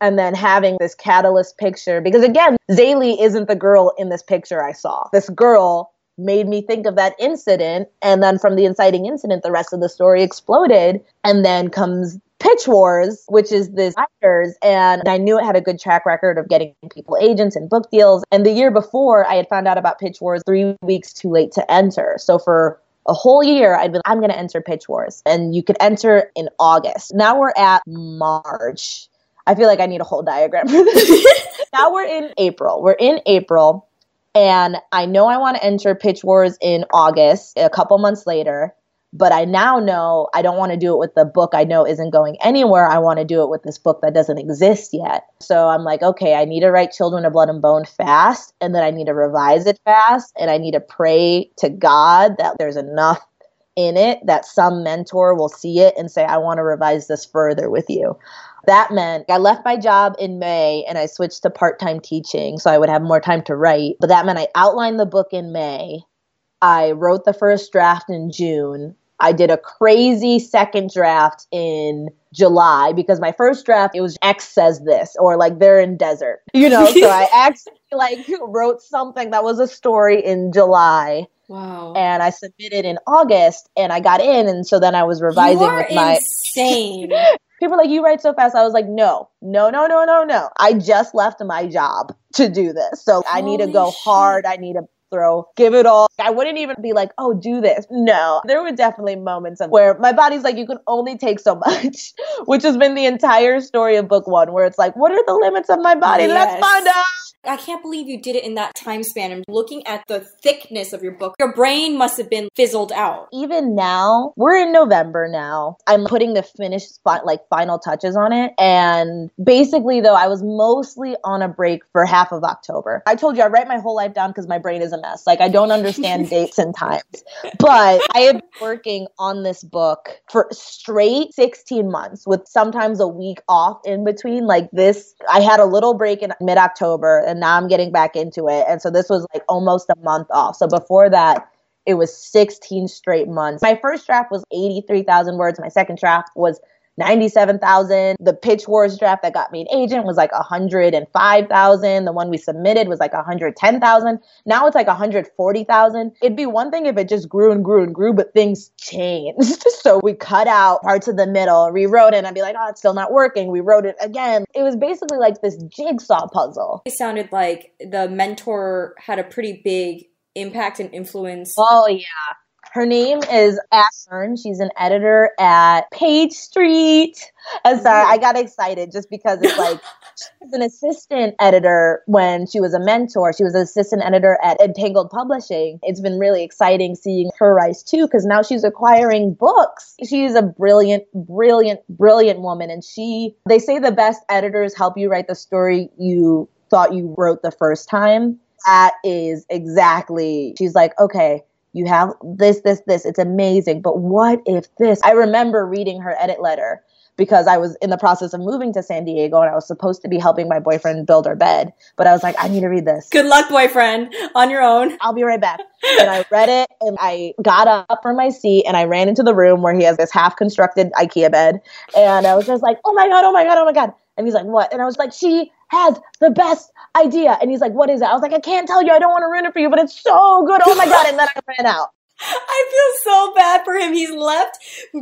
and then having this catalyst picture because again Zélie isn't the girl in this picture I saw. This girl made me think of that incident and then from the inciting incident the rest of the story exploded and then comes Pitch Wars, which is this writers, and I knew it had a good track record of getting people agents and book deals. And the year before, I had found out about Pitch Wars three weeks too late to enter. So for a whole year, I'd been, I'm going to enter Pitch Wars. And you could enter in August. Now we're at March. I feel like I need a whole diagram for this. now we're in April. We're in April, and I know I want to enter Pitch Wars in August, a couple months later. But I now know I don't want to do it with the book I know isn't going anywhere. I want to do it with this book that doesn't exist yet. So I'm like, okay, I need to write Children of Blood and Bone fast, and then I need to revise it fast, and I need to pray to God that there's enough in it that some mentor will see it and say, I want to revise this further with you. That meant I left my job in May and I switched to part time teaching so I would have more time to write. But that meant I outlined the book in May. I wrote the first draft in June. I did a crazy second draft in July because my first draft it was X says this or like they're in desert. You know, so I actually like wrote something that was a story in July. Wow. And I submitted in August and I got in and so then I was revising with my insane. people like, you write so fast. I was like, no, no, no, no, no, no. I just left my job to do this. So Holy I need to go shit. hard. I need to throw, give it all. I wouldn't even be like, oh, do this. No, there were definitely moments of where my body's like, you can only take so much, which has been the entire story of book one, where it's like, what are the limits of my body? Yes. Let's find out. I can't believe you did it in that time span. And looking at the thickness of your book, your brain must have been fizzled out. Even now, we're in November now. I'm putting the finished spot, like final touches on it. And basically, though, I was mostly on a break for half of October. I told you I write my whole life down because my brain is a mess. Like I don't understand dates and times. But I have been working on this book for straight 16 months with sometimes a week off in between. Like this, I had a little break in mid October and now I'm getting back into it. And so this was like almost a month off. So before that, it was 16 straight months. My first draft was 83,000 words. My second draft was 97,000. The Pitch Wars draft that got me an agent was like 105,000. The one we submitted was like 110,000. Now it's like 140,000. It'd be one thing if it just grew and grew and grew, but things changed. so we cut out parts of the middle, rewrote it, and I'd be like, oh, it's still not working. We wrote it again. It was basically like this jigsaw puzzle. It sounded like the mentor had a pretty big impact and influence. Oh, yeah. Her name is Ashley Hearn. She's an editor at Page Street. And sorry, mm-hmm. I got excited just because it's like she's an assistant editor when she was a mentor. She was an assistant editor at Entangled Publishing. It's been really exciting seeing her rise too because now she's acquiring books. She's a brilliant, brilliant, brilliant woman. And she, they say the best editors help you write the story you thought you wrote the first time. That is exactly, she's like, okay you have this, this, this. It's amazing. But what if this? I remember reading her edit letter because I was in the process of moving to San Diego and I was supposed to be helping my boyfriend build our bed. But I was like, I need to read this. Good luck, boyfriend, on your own. I'll be right back. and I read it and I got up from my seat and I ran into the room where he has this half constructed IKEA bed. And I was just like, oh my God, oh my God, oh my God. And he's like, what? And I was like, she has the best idea. And he's like, what is it? I was like, I can't tell you. I don't want to ruin it for you, but it's so good. Oh my God. And then I ran out. I feel so bad for him. He's left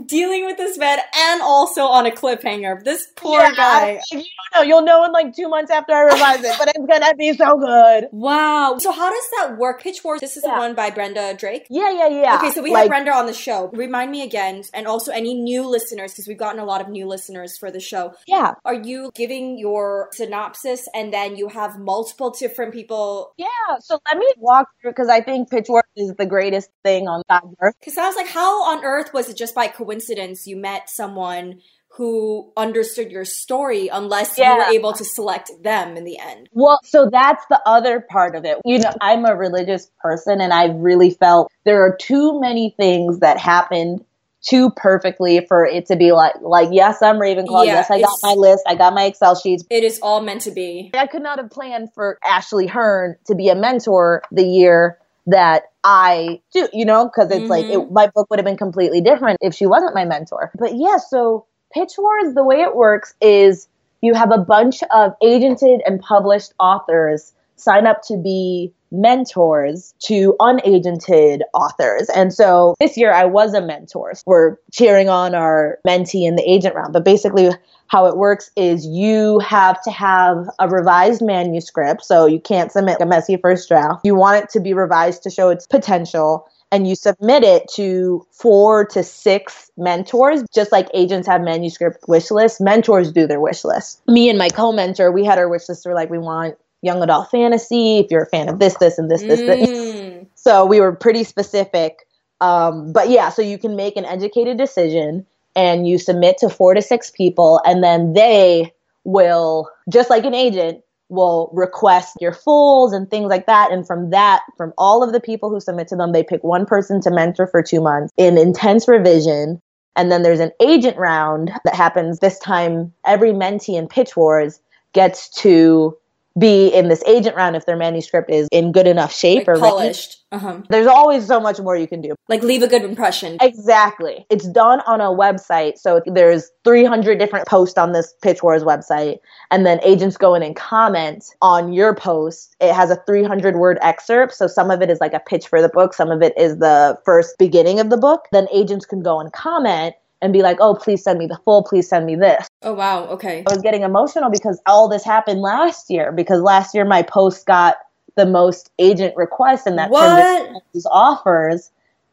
dealing with this bed and also on a cliffhanger. This poor yeah, guy. You don't know. You'll know in like two months after I revise it, but it's gonna be so good. Wow. So how does that work? Pitch Wars. This is yeah. the one by Brenda Drake. Yeah, yeah, yeah. Okay, so we like, have Brenda on the show. Remind me again, and also any new listeners because we've gotten a lot of new listeners for the show. Yeah. Are you giving your synopsis and then you have multiple different people? Yeah. So let me walk through because I think Pitch Wars is the greatest thing on that earth. Because I was like, how on earth was it just by coincidence you met someone who understood your story unless yeah. you were able to select them in the end. Well, so that's the other part of it. You know, I'm a religious person and I've really felt there are too many things that happened too perfectly for it to be like like yes i'm ravenclaw yeah, yes i got my list i got my excel sheets it is all meant to be i could not have planned for ashley hearn to be a mentor the year that I do, you know, because it's mm-hmm. like it, my book would have been completely different if she wasn't my mentor. But yeah, so Pitch Wars, the way it works is you have a bunch of agented and published authors sign up to be mentors to unagented authors. And so this year I was a mentor. We're cheering on our mentee in the agent round. But basically, how it works is you have to have a revised manuscript. So you can't submit a messy first draft. You want it to be revised to show its potential. And you submit it to four to six mentors, just like agents have manuscript wish lists. Mentors do their wish list. Me and my co-mentor, we had our wish list. We're like, we want young adult fantasy. If you're a fan of this, this, and this, this, mm. this. So we were pretty specific. Um, but yeah, so you can make an educated decision and you submit to four to six people, and then they will, just like an agent, will request your fulls and things like that. And from that, from all of the people who submit to them, they pick one person to mentor for two months in intense revision. And then there's an agent round that happens this time. Every mentee in Pitch Wars gets to be in this agent round if their manuscript is in good enough shape like or polished. Uh-huh. There's always so much more you can do. Like leave a good impression. Exactly. It's done on a website. So there's 300 different posts on this Pitch Wars website. And then agents go in and comment on your post. It has a 300 word excerpt. So some of it is like a pitch for the book. Some of it is the first beginning of the book. Then agents can go and comment and be like, oh, please send me the full, please send me this. Oh, wow. Okay. I was getting emotional because all this happened last year because last year my post got the most agent requests and that what? these offers.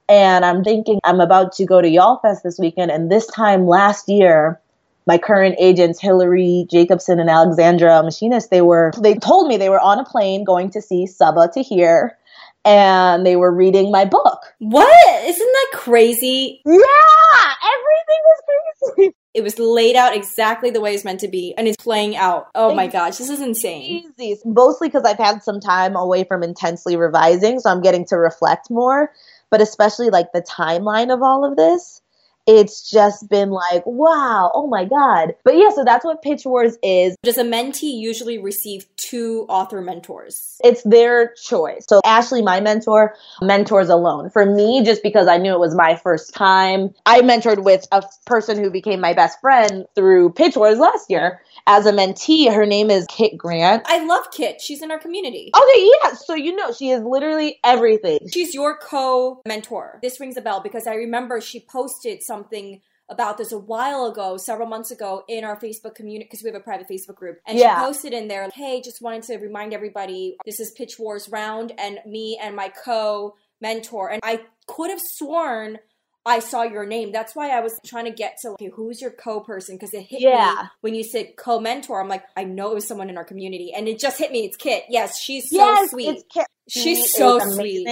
And I'm thinking I'm about to go to YALLFest this weekend. And this time last year, my current agents, Hillary Jacobson and Alexandra Machinist, they were they told me they were on a plane going to see Sabaa Tahir and they were reading my book. What? Isn't that crazy? Yeah, everything was crazy. It was laid out exactly the way it's meant to be, and it's playing out. Oh my gosh, this is insane. Easy. Mostly because I've had some time away from intensely revising, so I'm getting to reflect more. But especially like the timeline of all of this it's just been like, wow, oh my God. But yeah, so that's what Pitch Wars is. Does a mentee usually receive two author mentors? It's their choice. So Ashley, my mentor, mentors alone. For me, just because I knew it was my first time, I mentored with a person who became my best friend through Pitch Wars last year as a mentee. Her name is Kit Grant. I love Kit. She's in our community. Okay, yeah. So you know, she is literally everything. She's your co mentor. This rings a bell because I remember she posted something about this a while ago, several months ago, in our Facebook community because we have a private Facebook group. And yeah. she posted in there, hey, just wanted to remind everybody this is Pitch Wars round and me and my co mentor. And I could have sworn I saw your name. That's why I was trying to get to okay, who's your co-person because it hit yeah. me when you said co-mentor. I'm like, I know it was someone in our community, and it just hit me. It's Kit. Yes, she's so yes, sweet. It's Kit. She's so sweet.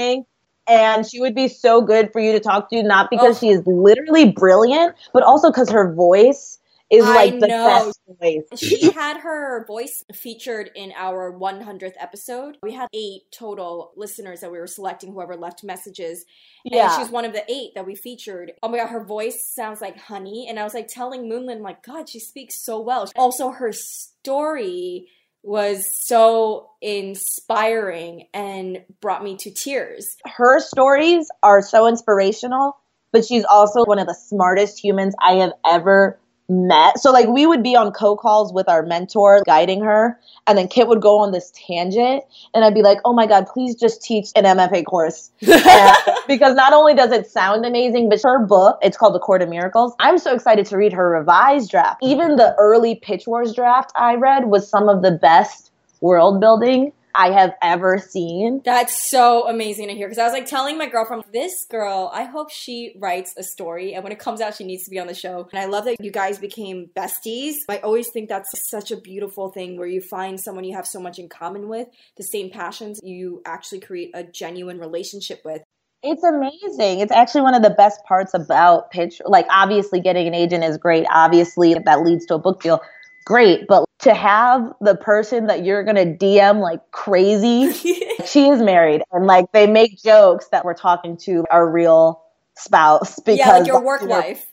And she would be so good for you to talk to, not because oh. she is literally brilliant, but also because her voice is like the best voice. she had her voice featured in our 100th episode. We had eight total listeners that we were selecting, whoever left messages. And yeah. she's one of the eight that we featured. Oh my god, her voice sounds like honey. And I was like telling Moonlin, like, God, she speaks so well. Also, her story was so inspiring and brought me to tears. Her stories are so inspirational, but she's also one of the smartest humans I have ever met. So like we would be on co-calls with our mentor guiding her and then Kit would go on this tangent and I'd be like, "Oh my god, please just teach an MFA course." because not only does it sound amazing, but her book, it's called The Court of Miracles. I'm so excited to read her revised draft. Even the early Pitch Wars draft I read was some of the best world building I have ever seen. That's so amazing to hear because I was like telling my girlfriend, this girl, I hope she writes a story and when it comes out, she needs to be on the show. And I love that you guys became besties. I always think that's such a beautiful thing where you find someone you have so much in common with, the same passions, you actually create a genuine relationship with. It's amazing. It's actually one of the best parts about pitch. Like, obviously, getting an agent is great. Obviously, if that leads to a book deal great. But to have the person that you're going to DM like crazy, she is married. And like they make jokes that we're talking to our real spouse because yeah, like your work wife.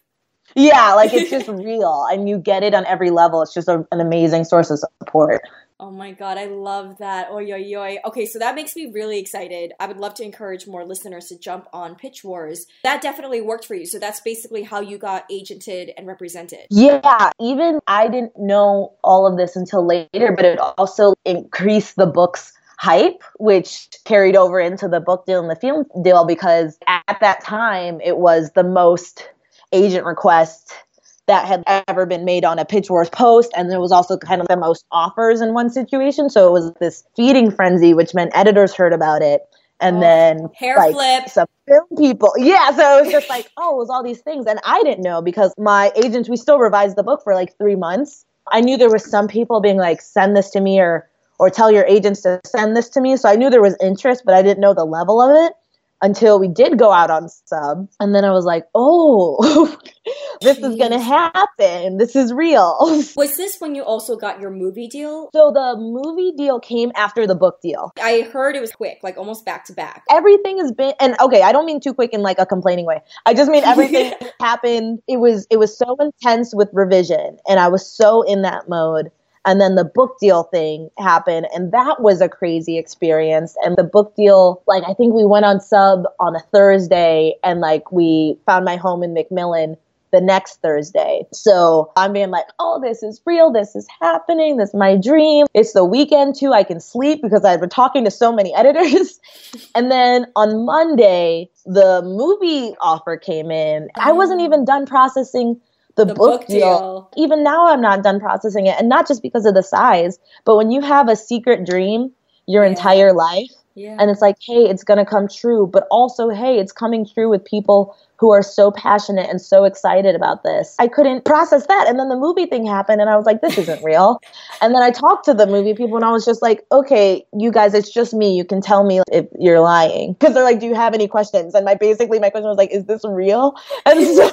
Yeah, like it's just real and you get it on every level. It's just a, an amazing source of support. Oh my god, I love that. Oi, oi, oi. Okay, so that makes me really excited. I would love to encourage more listeners to jump on Pitch Wars. That definitely worked for you. So that's basically how you got agented and represented. Yeah, even I didn't know all of this until later, but it also increased the book's hype, which carried over into the book deal and the film deal because at that time it was the most agent request that had ever been made on a Pitch Wars post. And there was also kind of the most offers in one situation. So it was this feeding frenzy, which meant editors heard about it. And oh, then hair like, flip. Some film people. Yeah. So it was just like, oh, it was all these things. And I didn't know because my agents, we still revised the book for like three months. I knew there was some people being like, send this to me or or tell your agents to send this to me. So I knew there was interest, but I didn't know the level of it until we did go out on sub. And then I was like, oh, this Jeez. is going to happen. This is real. Was this when you also got your movie deal? So the movie deal came after the book deal. I heard it was quick, like almost back to back. Everything has been, and okay, I don't mean too quick in like a complaining way. I just mean everything happened. It was, it was so intense with revision and I was so in that mode and then the book deal thing happened, and that was a crazy experience. And the book deal, like, I think we went on sub on a Thursday, and like, we found my home in Macmillan the next Thursday. So I'm being like, oh, this is real. This is happening. This is my dream. It's the weekend too. I can sleep because I've been talking to so many editors. and then on Monday, the movie offer came in. I wasn't mm. even done processing the, the book, book deal, deal, even now I'm not done processing it. And not just because of the size, but when you have a secret dream your yeah. entire life, yeah. and it's like, hey, it's going to come true, but also, hey, it's coming true with people who are so passionate and so excited about this. I couldn't process that. And then the movie thing happened, and I was like, this isn't real. and then I talked to the movie people, and I was just like, okay, you guys, it's just me. You can tell me if you're lying. Because they're like, do you have any questions? And my basically, my question was like, is this real? And so.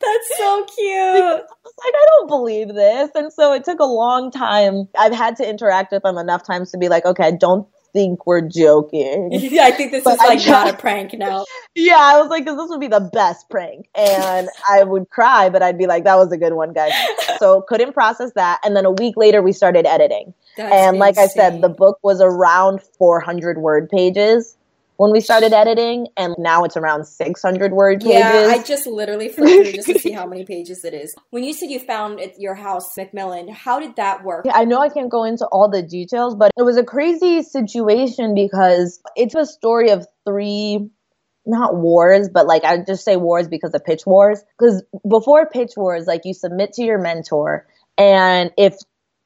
That's so cute. I was like, I don't believe this. And so it took a long time. I've had to interact with them enough times to be like, okay, I don't think we're joking. Yeah, I think this but is like not a prank now. Yeah, I was like, this would be the best prank. And I would cry, but I'd be like, that was a good one, guys. So couldn't process that. And then a week later, we started editing. That's and like insane. I said, the book was around 400 word pages when we started editing, and now it's around 600 word pages. Yeah, I just literally flipped through just to see how many pages it is. When you said you found at your house, Macmillan, how did that work? Yeah, I know I can't go into all the details, but it was a crazy situation because it's a story of three not wars, but like I just say wars because of pitch wars. Because before pitch wars, like you submit to your mentor, and if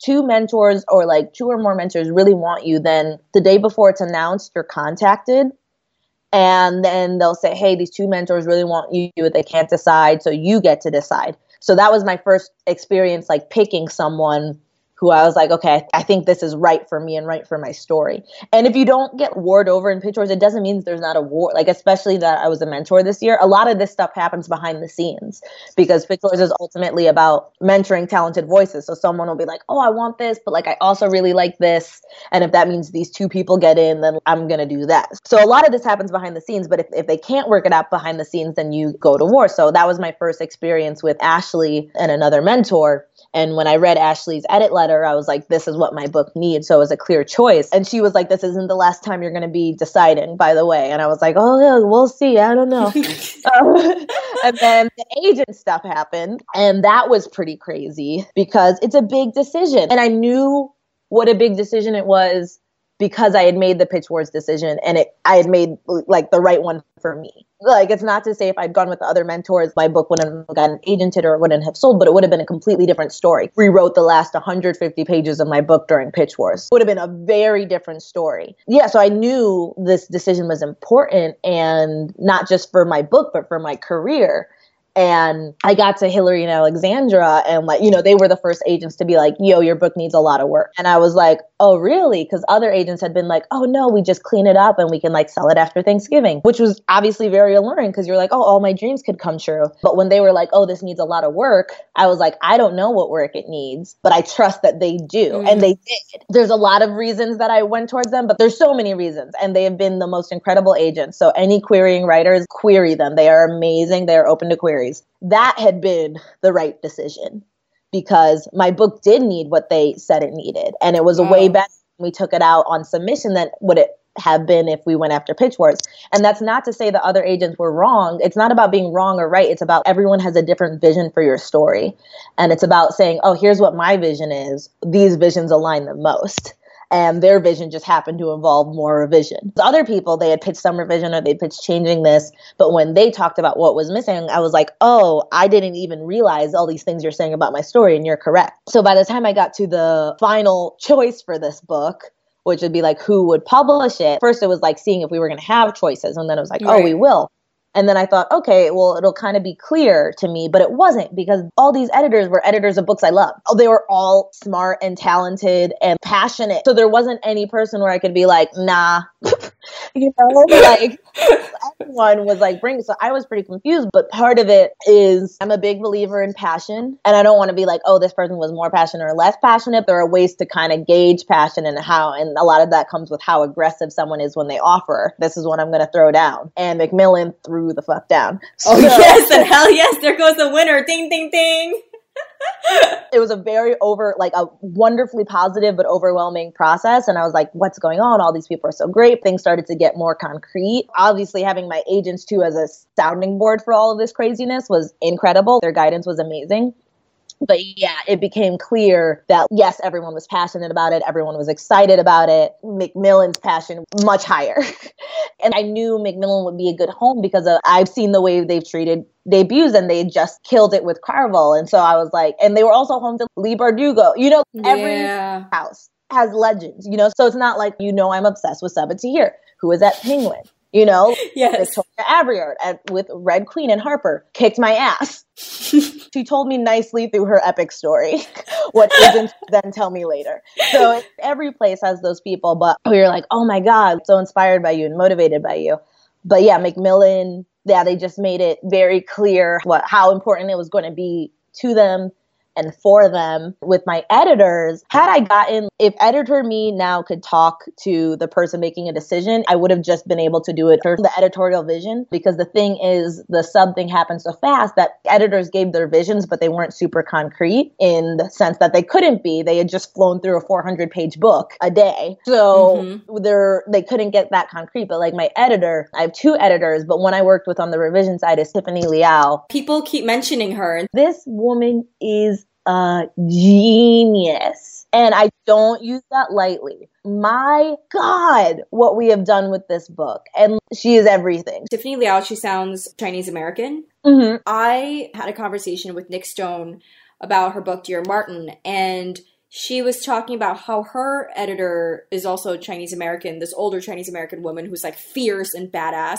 two mentors or like two or more mentors really want you, then the day before it's announced, you're contacted and then they'll say hey these two mentors really want you but they can't decide. So you get to decide. So that was my first experience like picking someone who I was like, okay, I think this is right for me and right for my story. And if you don't get warred over in pitch wars, it doesn't mean there's not a war. Like, especially that I was a mentor this year, a lot of this stuff happens behind the scenes because pitch wars is ultimately about mentoring talented voices. So someone will be like, oh, I want this, but like, I also really like this. And if that means these two people get in, then I'm going to do that. So a lot of this happens behind the scenes, but if, if they can't work it out behind the scenes, then you go to war. So that was my first experience with Ashley and another mentor and when I read Ashley's edit letter, I was like, this is what my book needs. So it was a clear choice. And she was like, this isn't the last time you're going to be deciding, by the way. And I was like, oh, yeah, we'll see. I don't know. um, and then the agent stuff happened. And that was pretty crazy because it's a big decision. And I knew what a big decision it was because I had made the pitch wars decision and it I had made like the right one for me. Like it's not to say if I'd gone with the other mentors, my book wouldn't have gotten agented or wouldn't have sold, but it would have been a completely different story. Rewrote the last 150 pages of my book during pitch wars. Would have been a very different story. Yeah, so I knew this decision was important and not just for my book, but for my career. And I got to Hillary and Alexandra, and like, you know, they were the first agents to be like, yo, your book needs a lot of work. And I was like, oh, really? Because other agents had been like, oh, no, we just clean it up and we can like sell it after Thanksgiving, which was obviously very alluring because you're like, oh, all my dreams could come true. But when they were like, oh, this needs a lot of work, I was like, I don't know what work it needs, but I trust that they do. Mm-hmm. And they did. There's a lot of reasons that I went towards them, but there's so many reasons. And they have been the most incredible agents. So any querying writers, query them. They are amazing. They are open to queries that had been the right decision because my book did need what they said it needed. And it was wow. way mm. better we took it out on submission than would it have been if we went after pitch wars. And that's not to say the other agents were wrong. It's not about being wrong or right. It's about everyone has a different vision for your story. And it's about saying, oh, here's what my vision is. These visions align the most and their vision just happened to involve more revision. Other people, they had pitched some revision or they pitched changing this, but when they talked about what was missing, I was like, oh, I didn't even realize all these things you're saying about my story, and you're correct. So by the time I got to the final choice for this book, which would be like who would publish it. First, it was like seeing if we were going to have choices, and then it was like, right. oh, we will. And then I thought, okay, well, it'll kind of be clear to me, but it wasn't because all these editors were editors of books I love. Oh, they were all smart and talented and passionate. So there wasn't any person where I could be like, nah, you know, like everyone was like bring. So I was pretty confused, but part of it is I'm a big believer in passion, and I don't want to be like, oh, this person was more passionate or less passionate. There are ways to kind of gauge passion and how, and a lot of that comes with how aggressive someone is when they offer. This is what I'm going to throw down, and Macmillan threw the fuck down. Oh so, yes, and hell yes, there goes the winner. Ding ding ding it was a very over like a wonderfully positive but overwhelming process and i was like what's going on? All these people are so great. Things started to get more concrete. Obviously having my agents too as a sounding board for all of this craziness was incredible. Their guidance was amazing but yeah, it became clear that yes, everyone was passionate about it. Everyone was excited about it. Macmillan's passion much higher. and I knew Macmillan would be a good home because of, I've seen the way they've treated debuts and they just killed it with Caraval. And so I was like, and they were also home to Leigh Bardugo. You know, every yeah. house has legends, you know, so it's not like, you know, I'm obsessed with Sabaa Tahir, who is at Penguin you know, yes. Victoria Aveyard at, with Red Queen and Harper kicked my ass. she told me nicely through her epic story what agents then tell me later. So every place has those people, but we are like, oh my God, so inspired by you and motivated by you. But yeah, Macmillan, yeah, they just made it very clear what how important it was going to be to them and for them with my editors. Had I gotten, if editor me now could talk to the person making a decision, I would have just been able to do it for the editorial vision. Because the thing is, the sub thing happened so fast that editors gave their visions, but they weren't super concrete in the sense that they couldn't be. They had just flown through a 400 page book a day. So mm-hmm. they're, they couldn't get that concrete. But like my editor, I have two editors, but one I worked with on the revision side is Tiffany Liao. People keep mentioning her. This woman is a genius. And I don't use that lightly. My God, what we have done with this book. And she is everything. Tiffany Liao, she sounds Chinese American. Mm-hmm. I had a conversation with Nic Stone about her book, Dear Martin, and she was talking about how her editor is also Chinese American, this older Chinese American woman who's like fierce and badass,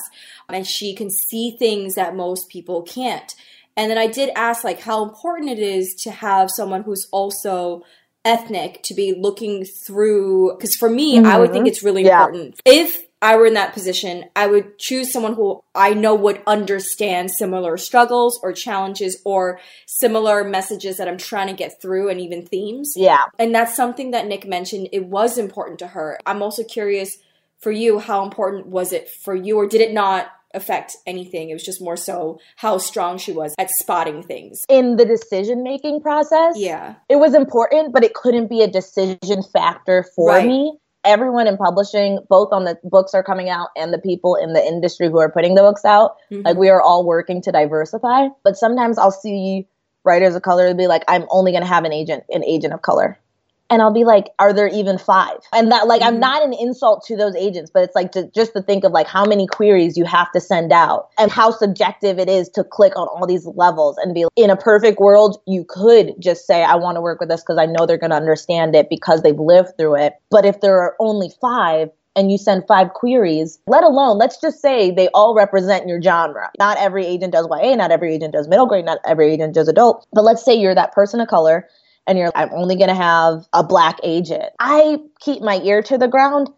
and she can see things that most people can't. And then I did ask like how important it is to have someone who's also ethnic to be looking through because for me mm-hmm. i would think mm-hmm. it's really yeah. important if I were in that position, I would choose someone who I know would understand similar struggles or challenges or similar messages that I'm trying to get through and even themes. Yeah. And that's something that Nic mentioned. It was important to her. I'm also curious for you, how important was it for you, or did it not affect anything. It was just more so how strong she was at spotting things. In the decision making process, yeah. It was important, but it couldn't be a decision factor for right. me everyone in publishing, both on the books are coming out and the people in the industry who are putting the books out, mm-hmm. like we are all working to diversify. But sometimes I'll see writers of color be like, I'm only going to have an agent, an agent of color and I'll be like, are there even five? And that, like, mm-hmm. I'm not an insult to those agents, but it's like to, just to think of like how many queries you have to send out and how subjective it is to click on all these levels and be like, in a perfect world, you could just say, I want to work with this because I know they're going to understand it because they've lived through it. But if there are only five, and you send five queries, let alone, let's just say they all represent your genre. Not every agent does YA, not every agent does middle grade, not every agent does adult. But let's say you're that person of color and you're I'm only going to have a black agent. I keep my ear to the ground.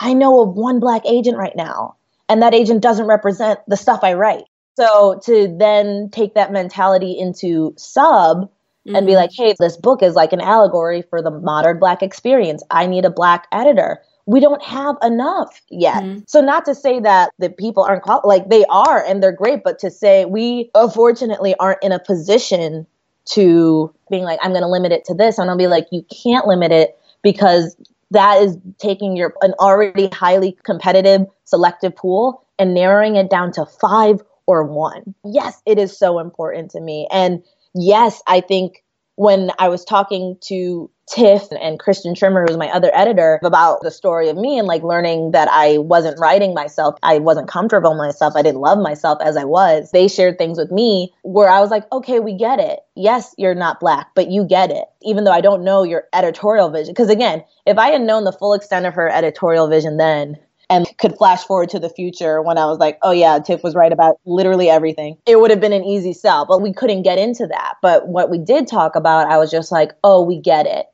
I know of one black agent right now, and that agent doesn't represent the stuff I write. So to then take that mentality into sub mm-hmm. and be mm-hmm. like, hey, this book is like an allegory for the modern black experience. I need a black editor. We don't have enough yet. Mm-hmm. So not to say that the people aren't qual- like they are and they're great, but to say we unfortunately aren't in a position to being like, I'm going to limit it to this. And I'll be like, you can't limit it because that is taking your an already highly competitive selective pool and narrowing it down to five or one. Yes, it is so important to me. And yes, I think when I was talking to Tiff and Christian Trimmer, who's my other editor, about the story of me and like learning that I wasn't writing myself. I wasn't comfortable myself. I didn't love myself as I was. They shared things with me where I was like, okay, we get it. Yes, you're not black, but you get it. Even though I don't know your editorial vision. Because again, if I had known the full extent of her editorial vision then, and could flash forward to the future when I was like, oh yeah, Tiff was right about literally everything. It would have been an easy sell, but we couldn't get into that. But what we did talk about, I was just like, oh, we get it.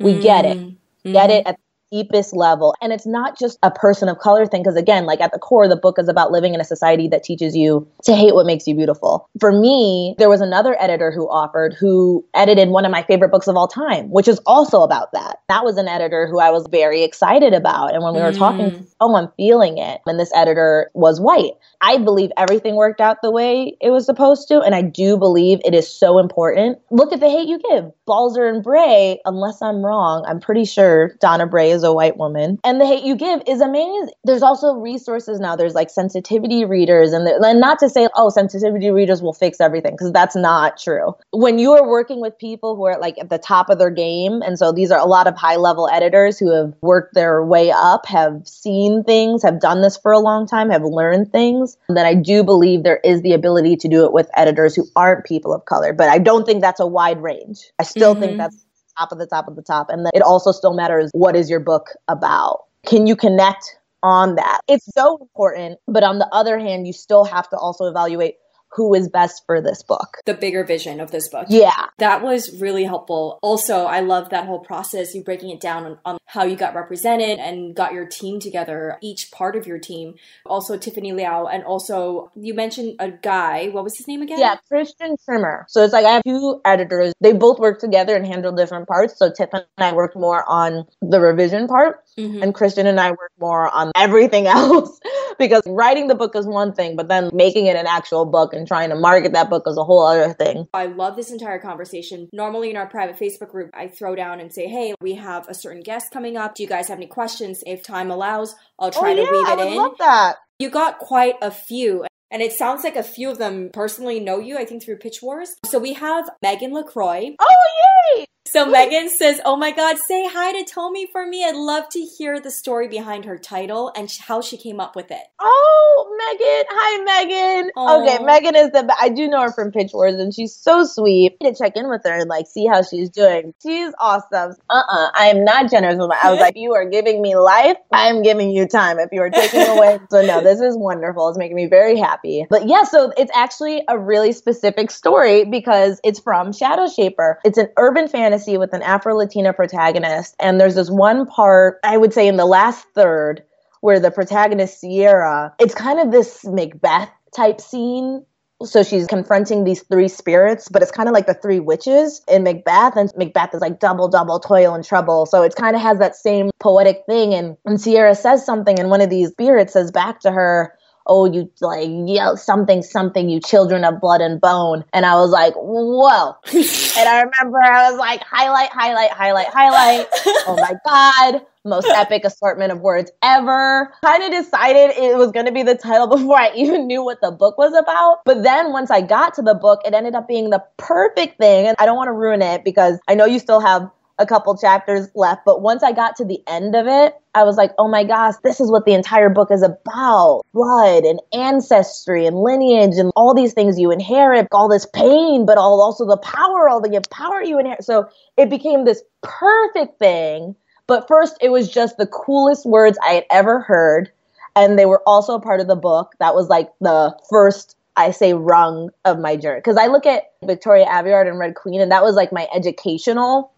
We mm-hmm. get it. Mm-hmm. Get it at deepest level. And it's not just a person of color thing, because again, like at the core, the book is about living in a society that teaches you to hate what makes you beautiful. For me, there was another editor who offered who edited one of my favorite books of all time, which is also about that. That was an editor who I was very excited about. And when we were mm. talking, oh, I'm feeling it. And this editor was white. I believe everything worked out the way it was supposed to. And I do believe it is so important. Look at the hate you give. Balzer and Bray, unless I'm wrong, I'm pretty sure Donna Bray is a white woman. And the hate you give is amazing. There's also resources now. There's like sensitivity readers, and, and not to say, oh, sensitivity readers will fix everything, because that's not true. When you are working with people who are like at the top of their game, and so these are a lot of high level editors who have worked their way up, have seen things, have done this for a long time, have learned things, then I do believe there is the ability to do it with editors who aren't people of color. But I don't think that's a wide range. I still mm-hmm. think that's top of the top of the top. And then it also still matters what is your book about? Can you connect on that? It's so important. But on the other hand, you still have to also evaluate who is best for this book. The bigger vision of this book. Yeah. That was really helpful. Also, I love that whole process, you breaking it down on, on, how you got represented and got your team together, each part of your team. Also, Tiffany Liao, and also you mentioned a guy. What was his name again? Yeah, Christian Trimmer. So it's like I have two editors. They both work together and handle different parts. So Tiff and I worked more on the revision part. Mm-hmm. And Christian and I work more on everything else because writing the book is one thing, but then making it an actual book and trying to market that book is a whole other thing. I love this entire conversation. Normally in our private Facebook group, I throw down and say, hey, we have a certain guest coming up. Do you guys have any questions? If time allows, I'll try oh, to yeah, weave it I in. love that. You got quite a few. And it sounds like a few of them personally know you, I think, through Pitch Wars. So we have Megan LaCroix. Oh, yay! So Megan says, "Oh my God, say hi to Tomi for me. I'd love to hear the story behind her title and how she came up with it." Oh, Megan! Hi, Megan. Aww. Okay, Megan is the. I do know her from Pitch Wars, and she's so sweet. to check in with her and like see how she's doing. She's awesome. Uh uh-uh, uh I am not generous with my. I was like, you are giving me life. I am giving you time. If you are taking away, so no, this is wonderful. It's making me very happy. But yeah, so it's actually a really specific story because it's from Shadowshaper. It's an urban fantasy fantasy with an Afro Latina protagonist. And there's this one part, I would say in the last third, where the protagonist, Sierra, it's kind of this Macbeth type scene so she's confronting these three spirits, but it's kind of like the three witches in Macbeth, and Macbeth is like double, double, toil and trouble. So it kind of has that same poetic thing. And, and Sierra says something, and one of these spirits says back to her, oh, you like yell something, something, you children of blood and bone. And I was like, whoa. and I remember I was like, highlight, highlight, highlight, highlight. oh my God. Most epic assortment of words ever. Kind of decided it was going to be the title before I even knew what the book was about. But then once I got to the book, it ended up being the perfect thing. And I don't want to ruin it because I know you still have a couple chapters left. But once I got to the end of it, I was like, oh my gosh, this is what the entire book is about blood and ancestry and lineage and all these things you inherit, all this pain, but all also the power, all the power you inherit. So it became this perfect thing. But first, it was just the coolest words I had ever heard. And they were also a part of the book. That was like the first I say rung of my journey. Because I look at Victoria Aveyard and Red Queen, and that was like my educational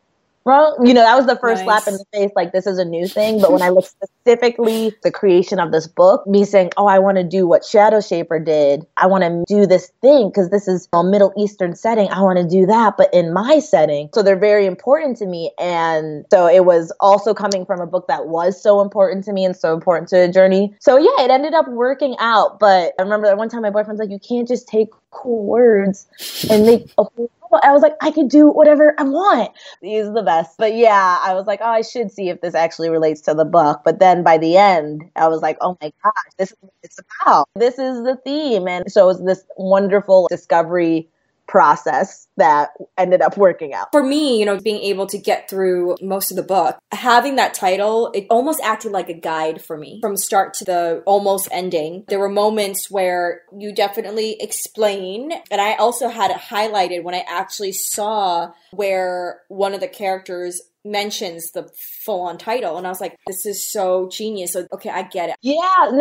wrong. You know, that was the first nice. slap in the face, like this is a new thing. But when I look specifically the creation of this book, me saying, Oh, I want to do what Shadowshaper did. I want to do this thing because this is a Middle Eastern setting. I want to do that, but in my setting. So they're very important to me. And so it was also coming from a book that was so important to me and so important to a journey. So yeah, it ended up working out. But I remember that one time my boyfriend's like, You can't just take cool words and make a whole I was like, I can do whatever I want. He's the best. But yeah, I was like, oh, I should see if this actually relates to the book. But then by the end, I was like, oh my gosh, this is what it's about. This is the theme. And so it was this wonderful discovery process that ended up working out. For me, you know, being able to get through most of the book, having that title, it almost acted like a guide for me from start to the almost ending. There were moments where you definitely explain, and I also had it highlighted when I actually saw where one of the characters mentions the full on title and i was like this is so genius. So okay i get it. Yeah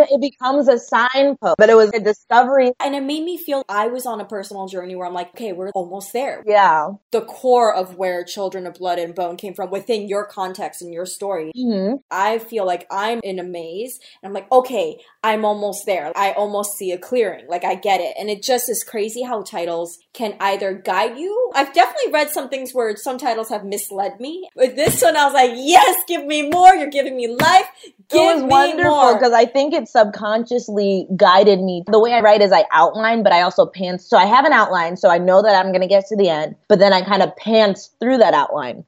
it becomes a signpost but it was a discovery. And it made me feel i was on a personal journey where i'm like okay we're almost there. Yeah. The core of where children of blood and bone came from within your context and your story. Mm-hmm. i feel like i'm in a maze and i'm like okay i'm almost there. I almost see a clearing. Like i get it. And it just is crazy how titles can either guide you. I've definitely read some things where some titles have misled me with this one, I was like, yes, give me more. You're giving me life. Give it was wonderful because I think it subconsciously guided me. The way I write is I outline, but I also pants. So I have an outline, so I know that I'm going to get to the end, but then I kind of pants through that outline.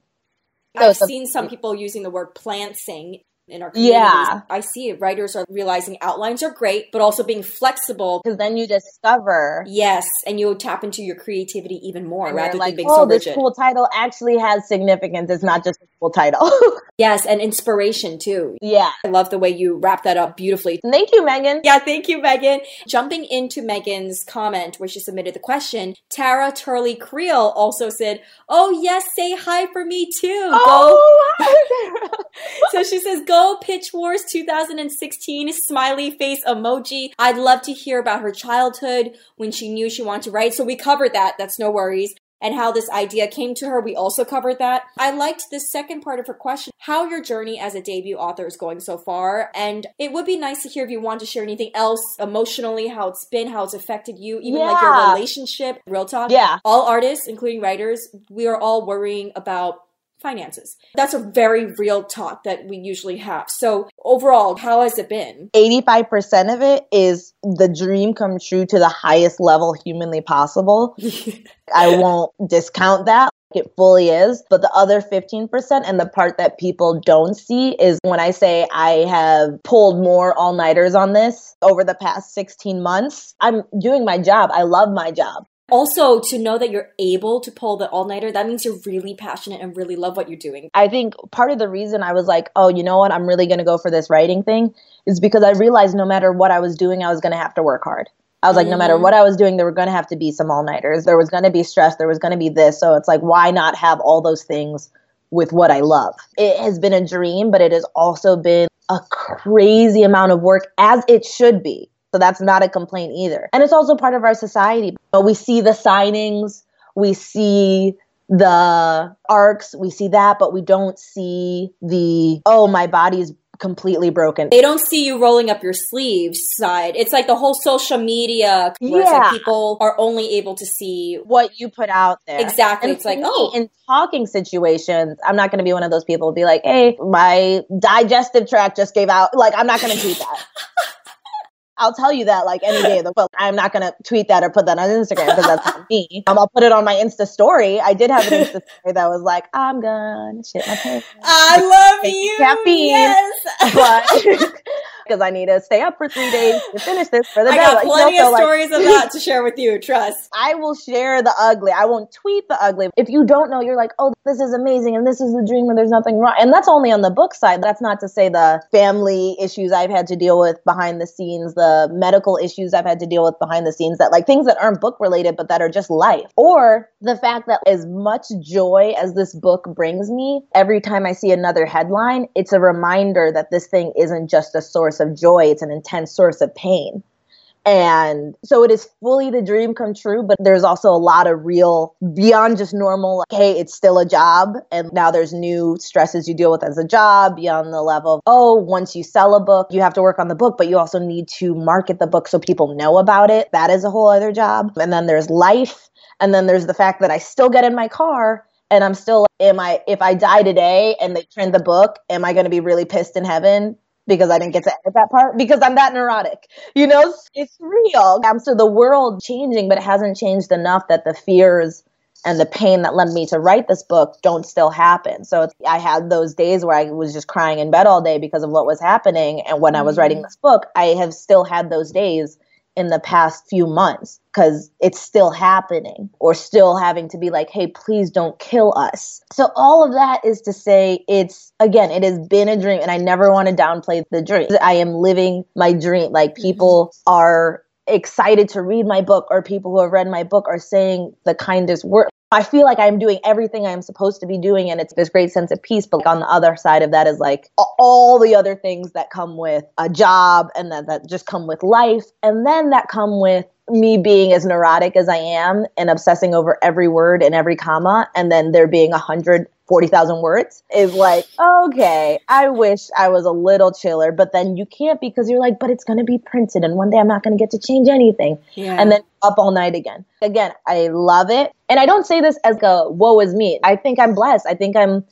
So I've seen some people using the word plantsing in our communities. Yeah. I see it. Writers are realizing outlines are great, but also being flexible. Because then you discover. Yes. And you tap into your creativity even more and rather like, than being oh, so rigid. this cool title actually has significance. It's not just a cool title. yes. And inspiration too. Yeah. I love the way you wrap that up beautifully. Thank you, Megan. Yeah. Thank you, Megan. Jumping into Megan's comment where she submitted the question, Tara Turley Creel also said, Oh, yes, say hi for me too. Oh, go. hi, so she says, Go Pitch Wars 2016 smiley face emoji. I'd love to hear about her childhood when she knew she wanted to write. So we covered that. That's no worries and how this idea came to her. We also covered that. I liked the second part of her question, how your journey as a debut author is going so far. And it would be nice to hear if you want to share anything else emotionally, how it's been, how it's affected you, even yeah. like your relationship, real talk. Yeah. All artists, including writers, we are all worrying about finances. That's a very real talk that we usually have. So, overall, how has it been? 85% of it is the dream come true to the highest level humanly possible. I won't discount that. It fully is. But the other 15% and the part that people don't see is when I say I have pulled more all nighters on this over the past 16 months. I'm doing my job. I love my job also to know that you're able to pull the all-nighter that means you're really passionate and really love what you're doing. I think part of the reason i was like oh you know what? I'm really going to go for this writing thing is because i realized no matter what i was doing i was going to have to work hard. I was like mm-hmm. no matter mm-hmm. what i was doing there were going to have to be some all-nighters. There was going to be stress. There was going to be this. So it's like why not have all those things with what i love? It has been a dream but it has also been a crazy amount of work as it should be so that's not a complaint either. And it's also part of our society. But we see the signings, we see the arcs, we see that, but we don't see the, oh, my body's completely broken. They don't see you rolling up your sleeves side. It's like the whole social media where Yeah. like people are only able to see what you put out there. exactly. And it's like, me, oh, in talking situations, I'm not going to be one of those people who be like, "Hey, my digestive tract just gave out." Like, I'm not going to tweet that. I'll tell you that like any day of the week. I'm not gonna tweet that or put that on Instagram because that's not me. Um, I'll put it on my Insta story. I did have an Insta story that was like, I'm gonna shit my pants. I love you. caffeine. Yes. but because I need to stay up for three days to finish this for the I day. got Like, you know, plenty so, of like- stories of that to share with you. Trust. I will share the ugly. I won't tweet the ugly. If you don't know, you're like, oh, this is amazing and this is the dream and there's nothing wrong. And that's only on the book side. That's not to say the family issues I've had to deal with behind the scenes, the medical issues I've had to deal with behind the scenes, that like things that aren't book related, but that are just life. Or the fact that as much joy as this book brings me, every time I see another headline, it's a reminder that this thing isn't just a source of joy, it's an intense source of pain. And so it is fully the dream come true, but there's also a lot of real beyond just normal, like, hey, it's still a job. And now there's new stresses you deal with as a job beyond the level of, oh, once you sell a book, you have to work on the book, but you also need to market the book so people know about it. That is a whole other job. And then there's life. And then there's the fact that I still get in my car and I'm still, am I, if I die today and they print the book, am I going to be really pissed in heaven? Because I didn't get to edit that part because I'm that neurotic. You know, it's real. I'm so the world changing, but it hasn't changed enough that the fears and the pain that led me to write this book don't still happen. So I had those days where I was just crying in bed all day because of what was happening. And when I was writing mm-hmm. this book, I have still had those days in the past few months because it's still happening or still having to be like, hey, please don't kill us. So, all of that is to say, it's again, it has been a dream, and I never want to downplay the dream. I am living my dream. Like, mm-hmm. people are excited to read my book, or people who have read my book are saying the kindest word. I feel like I'm doing everything I'm supposed to be doing, and it's this great sense of peace. But on the other side of that is like all the other things that come with a job and that, that just come with life, and then that come with me being as neurotic as I am and obsessing over every word and every comma, and then there being a hundred forty thousand words is like, okay, I wish I was a little chiller, but then you can't because you're like, but it's gonna be printed, and one day I'm not gonna get to change anything, Yeah. and then up all night again. Again, I love it, and I don't say this as a woe is me. I think I'm blessed. I think I'm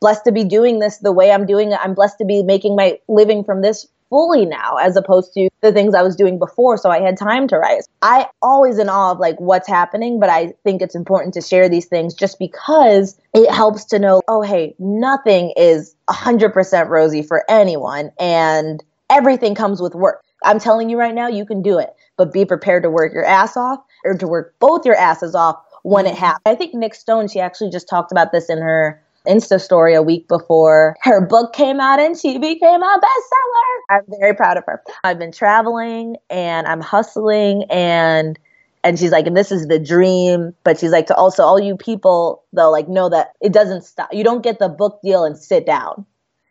blessed to be doing this the way I'm doing it. I'm blessed to be making my living from this fully now as opposed to the things I was doing before so I had time to write. I always in awe of like what's happening, but I think it's important to share these things just because it helps to know, oh hey, nothing is 100% rosy for anyone and everything comes with work. I'm telling you right now, you can do it, but be prepared to work your ass off or to work both your asses off when it mm-hmm. happens. I think Nic Stone, she actually just talked about this in her Insta story a week before her book came out and she became a bestseller. I'm very proud of her. I've been traveling and I'm hustling and and she's like, and this is the dream. But she's like, to also all you people though, like know that it doesn't stop. You don't get the book deal and sit down.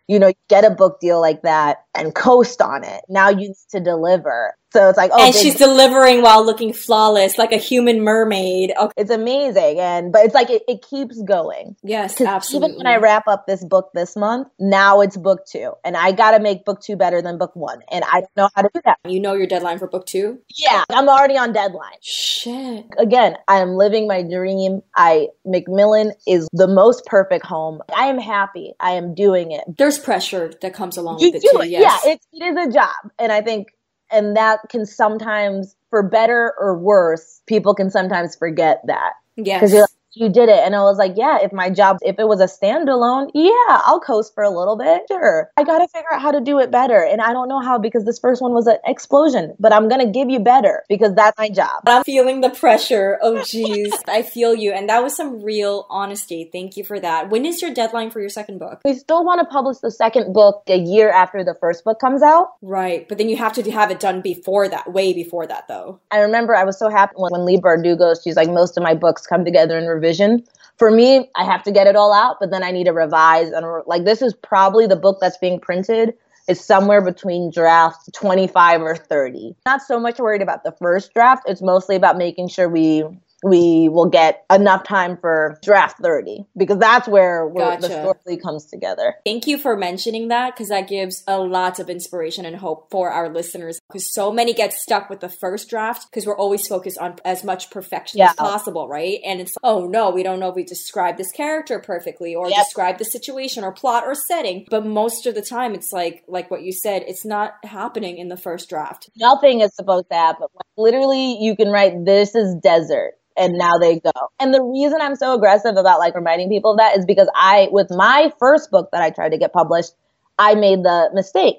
You know, get a book deal like that and coast on it. Now you need to deliver. So it's like, oh, and big- she's delivering while looking flawless, like a human mermaid. Okay. it's amazing. And but it's like it, it keeps going. Yes, absolutely. even when I wrap up this book this month, now it's book two, and I got to make book two better than book one, and I don't know how to do that. you know your deadline for book two? Yeah, I'm already on deadline. Shit. Again, I am living my dream. I Macmillan is the most perfect home. I am happy. I am doing it. There's pressure that comes along You with it too. it. Yes. Yeah, it, it is a job, and I think, and that can sometimes, for better or worse, people can sometimes forget that. yes. because you're like, you did it and i was like yeah if my job if it was a standalone yeah i'll coast for a little bit sure i gotta figure out how to do it better and i don't know how because this first one was an explosion but i'm gonna give you better because that's my job I'm feeling the pressure. Oh, jeez. I feel you. And that was some real honesty. Thank you for that. When is your deadline for your second book? we still want to publish the second book a year after the first book comes out Right. But then you have to have it done before that, way before that, though. I remember I was so happy when, when Leigh Bardugo, she's like, most of my books come together in revision. For me, I have to get it all out, but then I need to revise. And re- like, this is probably the book that's being printed is somewhere between draft 25 or 30. Not so much worried about the first draft. It's mostly about making sure we we will get enough time for draft 30 because that's where gotcha. the story comes together. Thank you for mentioning that because that gives a lot of inspiration and hope for our listeners because so many get stuck with the first draft because we're always focused on as much perfection yeah. as possible, right? And it's, oh no, we don't know if we describe this character perfectly or yep. describe the situation or plot or setting. But most of the time, it's like, like what you said, it's not happening in the first draft. Nothing is supposed to happen. Literally, you can write, this is desert and now they go. And the reason I'm so aggressive about like reminding people of that is because I, with my first book that I tried to get published, I made the mistake.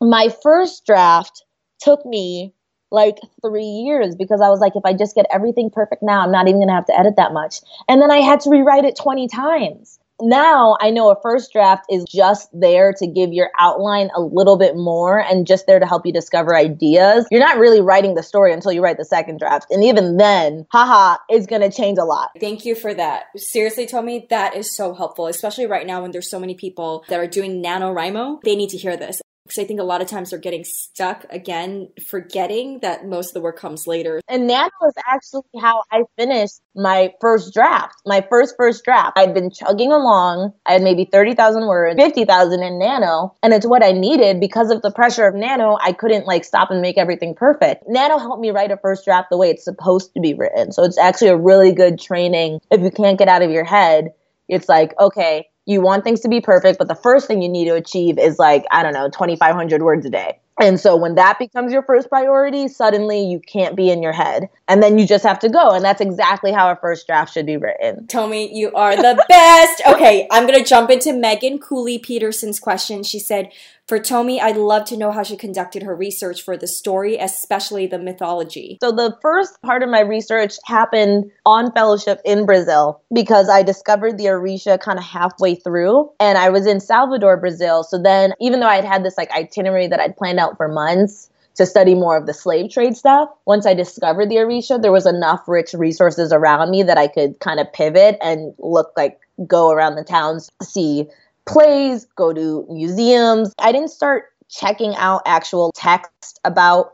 My first draft took me like three years because I was like, if I just get everything perfect now, I'm not even going to have to edit that much. And then I had to rewrite it 20 times now I know a first draft is just there to give your outline a little bit more and just there to help you discover ideas. You're not really writing the story until you write the second draft. And even then, haha, it's going to change a lot. Thank you for that. Seriously, Tomi, that is so helpful, especially right now when there's so many people that are doing NaNoWriMo. They need to hear this because I think a lot of times they're getting stuck again, forgetting that most of the work comes later. And Nano is actually how I finished my first draft, my first first draft. I'd been chugging along. I had maybe 30,000 words, 50,000 in Nano, and it's what I needed because of the pressure of Nano. I couldn't like stop and make everything perfect. Nano helped me write a first draft the way it's supposed to be written. So it's actually a really good training if you can't get out of your head. It's like, okay, you want things to be perfect, but the first thing you need to achieve is like, I don't know, 2,500 words a day. And so when that becomes your first priority, suddenly you can't be in your head. And then you just have to go. And that's exactly how a first draft should be written. Tomi, you are the best. Okay, I'm going to jump into Megan Cooley Peterson's question. She said, for Tomi, I'd love to know how she conducted her research for the story, especially the mythology. So, the first part of my research happened on fellowship in Brazil because I discovered the Orisha kind of halfway through and I was in Salvador, Brazil. So, then even though I had had this like itinerary that I'd planned out for months, to study more of the slave trade stuff. Once I discovered the Orisha, there was enough rich resources around me that I could kind of pivot and look like go around the towns, see plays, go to museums. I didn't start checking out actual text about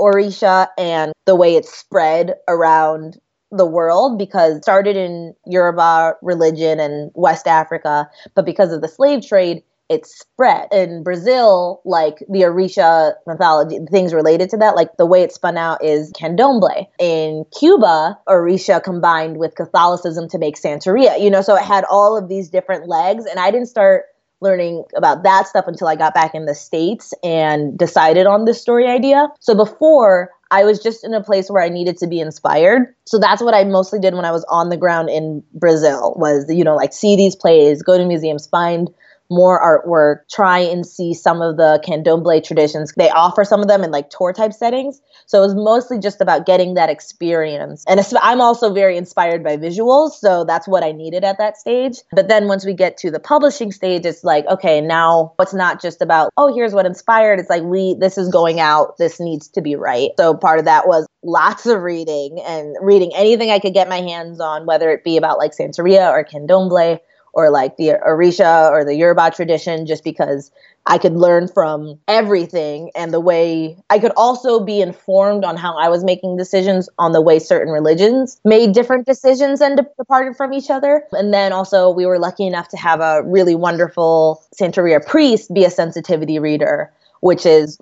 Orisha and the way it spread around the world because it started in Yoruba religion and West Africa, but because of the slave trade, it spread. In Brazil, like the Orisha mythology, things related to that, like the way it spun out is candomblé. In Cuba, Orisha combined with Catholicism to make Santeria, you know, so it had all of these different legs. And I didn't start learning about that stuff until I got back in the States and decided on this story idea. So before, I was just in a place where I needed to be inspired. So that's what I mostly did when I was on the ground in Brazil was, you know, like see these plays, go to museums, find more artwork, try and see some of the candomblé traditions. They offer some of them in like tour type settings. So it was mostly just about getting that experience. And I'm also very inspired by visuals. So that's what I needed at that stage. But then once we get to the publishing stage, it's like, okay, now it's not just about, oh, here's what inspired. It's like, we, this is going out. This needs to be right. So part of that was lots of reading and reading anything I could get my hands on, whether it be about like Santeria or Candomblé or like the Orisha or the Yoruba tradition, just because I could learn from everything and the way I could also be informed on how I was making decisions on the way certain religions made different decisions and departed from each other. And then also, we were lucky enough to have a really wonderful Santeria priest be a sensitivity reader, which is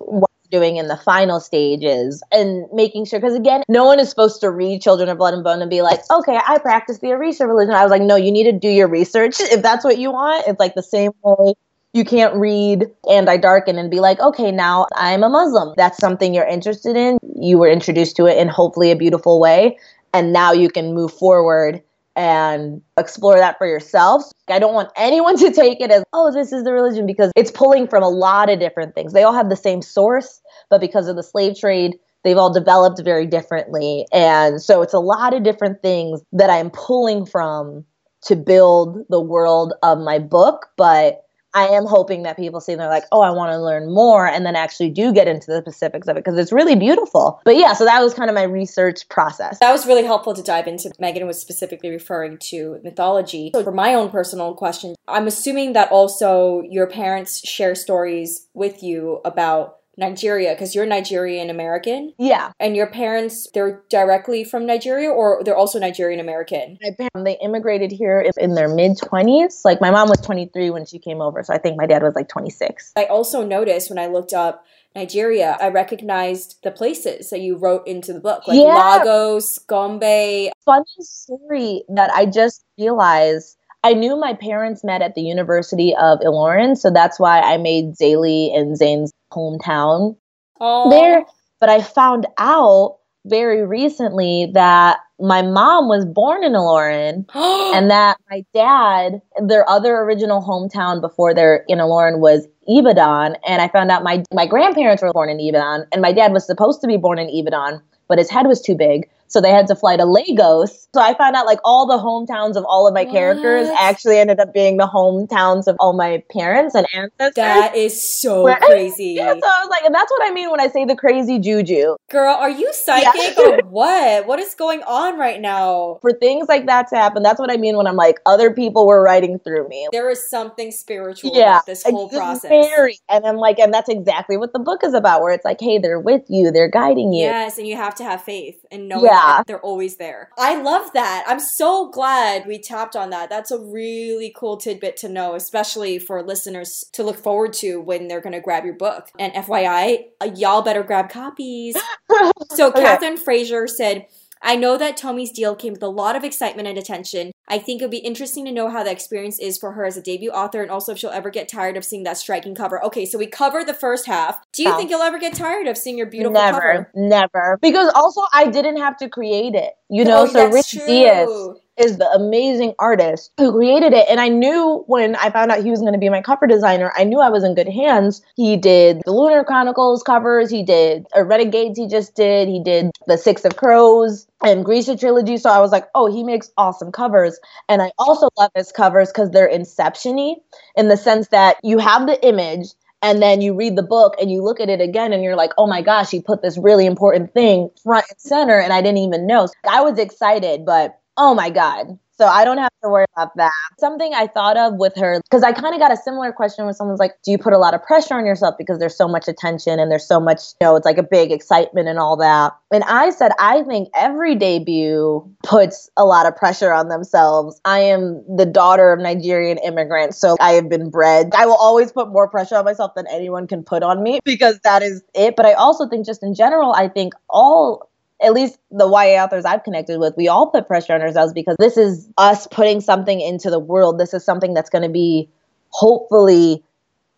doing in the final stages and making sure because again no one is supposed to read children of blood and bone and be like okay i practice the orisha religion. I was like no you need to do your research if that's what you want. It's like the same way you can't read and i darken and be like okay now i'm a muslim that's something you're interested in. You were introduced to it in hopefully a beautiful way and now you can move forward and explore that for yourself. I don't want anyone to take it as, oh, this is the religion because it's pulling from a lot of different things. They all have the same source, but because of the slave trade, they've all developed very differently. And so it's a lot of different things that I'm pulling from to build the world of my book, but I am hoping that people see and they're like, oh, I want to learn more, and then actually do get into the specifics of it because it's really beautiful. But yeah, so that was kind of my research process. That was really helpful to dive into. Megan was specifically referring to mythology. So, for my own personal question, I'm assuming that also your parents share stories with you about Nigeria because you're Nigerian American. Yeah. And your parents, they're directly from Nigeria or they're also Nigerian American? They immigrated here in their mid 20s. Like my mom was 23 when she came over. So I think my dad was like 26. I also noticed when I looked up Nigeria, I recognized the places that you wrote into the book, like yeah. Lagos, Gombe. Funny story that I just realized. I knew my parents met at the University of Ilorin, so that's why I made Zélie and Tzain's hometown there. But I found out very recently that my mom was born in Ilorin and that my dad, their other original hometown before they're in Ilorin was Ibadan. And I found out my, my grandparents were born in Ibadan and my dad was supposed to be born in Ibadan, but his head was too big. So they had to fly to Lagos. So I found out like all the hometowns of all of my what? characters actually ended up being the hometowns of all my parents and ancestors. That is so Where, crazy. Yeah, so I was like, and that's what I mean when I say the crazy juju. Girl, are you psychic yeah. or what? What is going on right now? For things like that to happen, that's what I mean when I'm like, other people were writing through me. There is something spiritual yeah, this whole process. Very, and I'm like, and that's exactly what the book is about, where it's like, hey, they're with you, they're guiding you. Yes, and you have to have faith and know yeah yeah. they're always there. I love that. I'm so glad we tapped on that. That's a really cool tidbit to know, especially for listeners to look forward to when they're going to grab your book. And FYI, y'all better grab copies. so, okay. Catherine Fraser said, I know that Tomi's deal came with a lot of excitement and attention. I think it would be interesting to know how the experience is for her as a debut author and also if she'll ever get tired of seeing that striking cover. Okay, so we covered the first half. Do you think you'll ever get tired of seeing your beautiful never, cover? Never, never. Because also I didn't have to create it. You know, oh, so Rich true. Deas is the amazing artist who created it. And I knew when I found out he was going to be my cover designer, I knew I was in good hands. He did the Lunar Chronicles covers, he did a Renegades, he just did, he did the Six of Crows and Grisha trilogy. So I was like, oh, he makes awesome covers. And I also love his covers because they're inception-y in the sense that you have the image and then you read the book and you look at it again and you're like oh my gosh he put this really important thing front and center and i didn't even know i was excited but Oh my God. So I don't have to worry about that. Something I thought of with her, because I kind of got a similar question when someone's like, Do you put a lot of pressure on yourself because there's so much attention and there's so much, you know, it's like a big excitement and all that. And I said, I think every debut puts a lot of pressure on themselves. I am the daughter of Nigerian immigrants, so I have been bred. I will always put more pressure on myself than anyone can put on me because that is it. But I also think, just in general, I think all at least the YA authors I've connected with, we all put pressure on ourselves because this is us putting something into the world. This is something that's going to be hopefully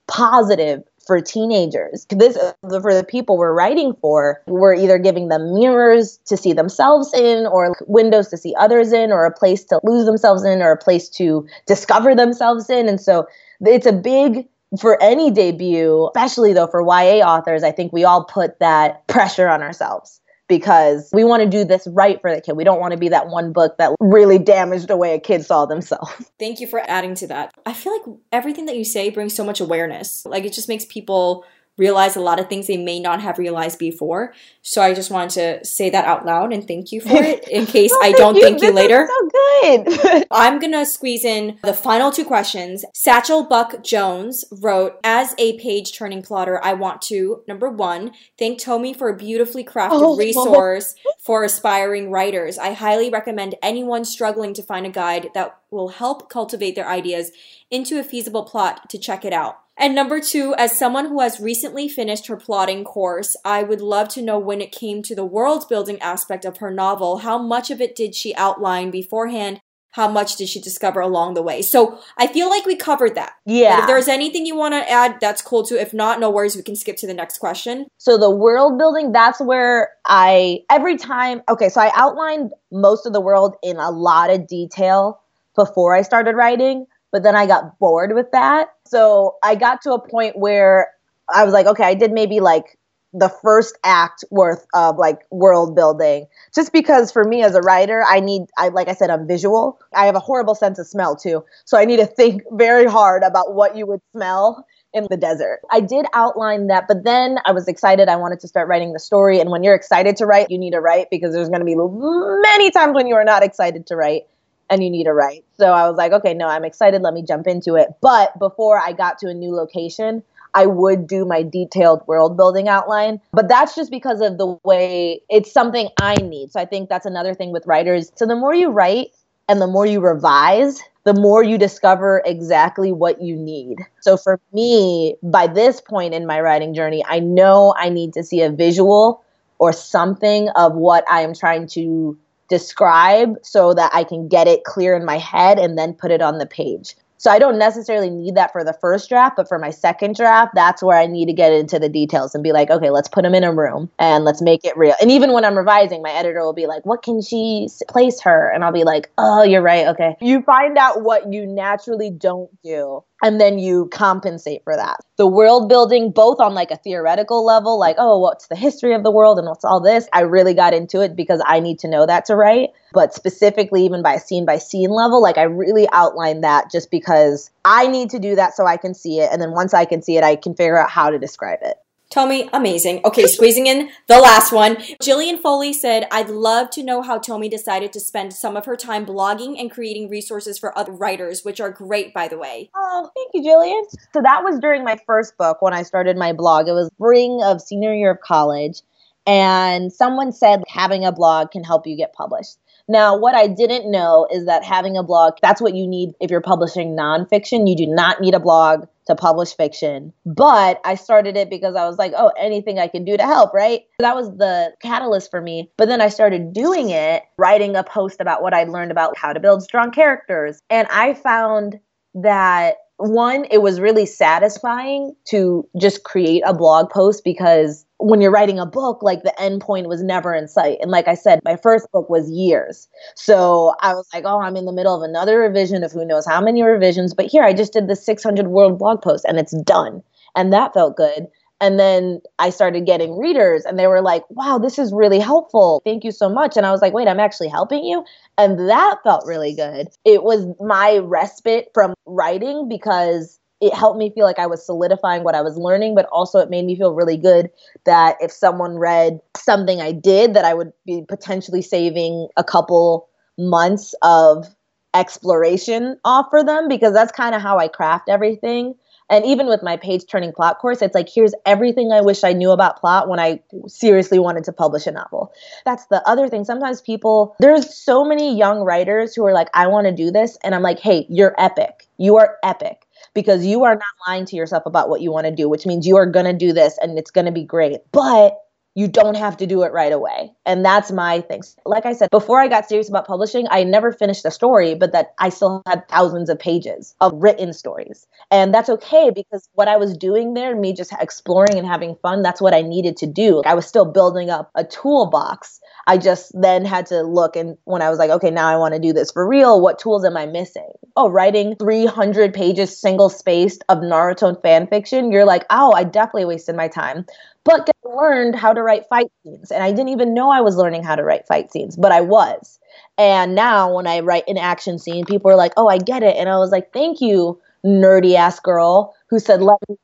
positive for teenagers. This for the people we're writing for. We're either giving them mirrors to see themselves in, or windows to see others in, or a place to lose themselves in, or a place to discover themselves in. And so it's a big for any debut, especially though for YA authors, I think we all put that pressure on ourselves because we want to do this right for the kid. We don't want to be that one book that really damaged the way a kid saw themselves. Thank you for adding to that. I feel like everything that you say brings so much awareness. Like it just makes people realize a lot of things they may not have realized before. So I just wanted to say that out loud and thank you for it in case I oh, don't you. thank you later. so good. I'm gonna squeeze in the final two questions. Satchel Buck Jones wrote, as a page turning plotter, I want to number one thank Tomi for a beautifully crafted oh, resource for aspiring writers. I highly recommend anyone struggling to find a guide that will help cultivate their ideas into a feasible plot to check it out. And number two, as someone who has recently finished her plotting course, I would love to know when it came to the world building aspect of her novel, how much of it did she outline beforehand? How much did she discover along the way? So I feel like we covered that. Yeah. But if there's anything you want to add, that's cool too. If not, no worries. We can skip to the next question. So the world building, that's where I, every time, okay, so I outlined most of the world in a lot of detail before I started writing but then I got bored with that. So I got to a point where I was like, okay, I did maybe like the first act worth of like world building. Just because for me as a writer i need i like i said i'm visual. I have a horrible sense of smell too. So i need to think very hard about what you would smell in the desert. I did outline that but then i was excited. I wanted to start writing the story. And when you're excited to write you need to write because there's going to be many times when you are not excited to write and you need to write. So I was like, okay, no, I'm excited. Let me jump into it. But before I got to a new location, I would do my detailed world building outline. But that's just because of the way it's something I need. So I think that's another thing with writers. So the more you write and the more you revise, the more you discover exactly what you need. So for me, by this point in my writing journey, I know I need to see a visual or something of what I am trying to describe so that I can get it clear in my head and then put it on the page. So I don't necessarily need that for the first draft, but for my second draft, that's where I need to get into the details and be like, okay, let's put them in a room and let's make it real. And even when I'm revising, my editor will be like, what can she place her? And I'll be like, oh, you're right. Okay. You find out what you naturally don't do and then you compensate for that. The world building, both on like a theoretical level, like, oh, what's the history of the world and what's all this? I really got into it because I need to know that to write. But specifically, even by scene by scene level, like I really outlined that just because I need to do that so I can see it. And then once I can see it, I can figure out how to describe it. Tomi, amazing. Okay, squeezing in the last one. Jillian Foley said, I'd love to know how Tomi decided to spend some of her time blogging and creating resources for other writers, which are great, by the way. Oh, thank you, Jillian. So that was during my first book when I started my blog. It was spring of senior year of college. And someone said having a blog can help you get published. Now, what I didn't know is that having a blog, that's what you need if you're publishing nonfiction. You do not need a blog to publish fiction. But I started it because I was like, oh, anything I can do to help, right? That was the catalyst for me. But then I started doing it, writing a post about what I'd learned about how to build strong characters. And I found that one, it was really satisfying to just create a blog post because when you're writing a book, like the end point was never in sight. And like I said, my first book was years. So I was like, oh, I'm in the middle of another revision of who knows how many revisions. But here I just did the 600 word blog post and it's done. And that felt good. And then I started getting readers and they were like, wow, this is really helpful. Thank you so much. And I was like, wait, I'm actually helping you. And that felt really good. It was my respite from writing because it helped me feel like I was solidifying what I was learning, but also it made me feel really good that if someone read something I did, that I would be potentially saving a couple months of exploration off for them because that's kind of how I craft everything. And even with my page turning plot course, it's like, here's everything I wish I knew about plot when I seriously wanted to publish a novel. That's the other thing. Sometimes people, there's so many young writers who are like, I want to do this. And I'm like, hey, you're epic. You are epic because you are not lying to yourself about what you want to do, which means you are going to do this and it's going to be great. But you don't have to do it right away. And that's my thing. Like I said, before I got serious about publishing, I never finished a story, but that I still had thousands of pages of written stories. And that's okay because what I was doing there, me just exploring and having fun, that's what I needed to do. I was still building up a toolbox I just then had to look and when I was like, okay, now I want to do this for real, what tools am I missing? Oh, writing 300 pages single spaced of Naruto fan fiction, you're like, oh, I definitely wasted my time. But I learned how to write fight scenes. And I didn't even know I was learning how to write fight scenes, but I was. And now when I write an action scene, people are like, oh, I get it. And I was like, thank you, nerdy ass girl who said, let me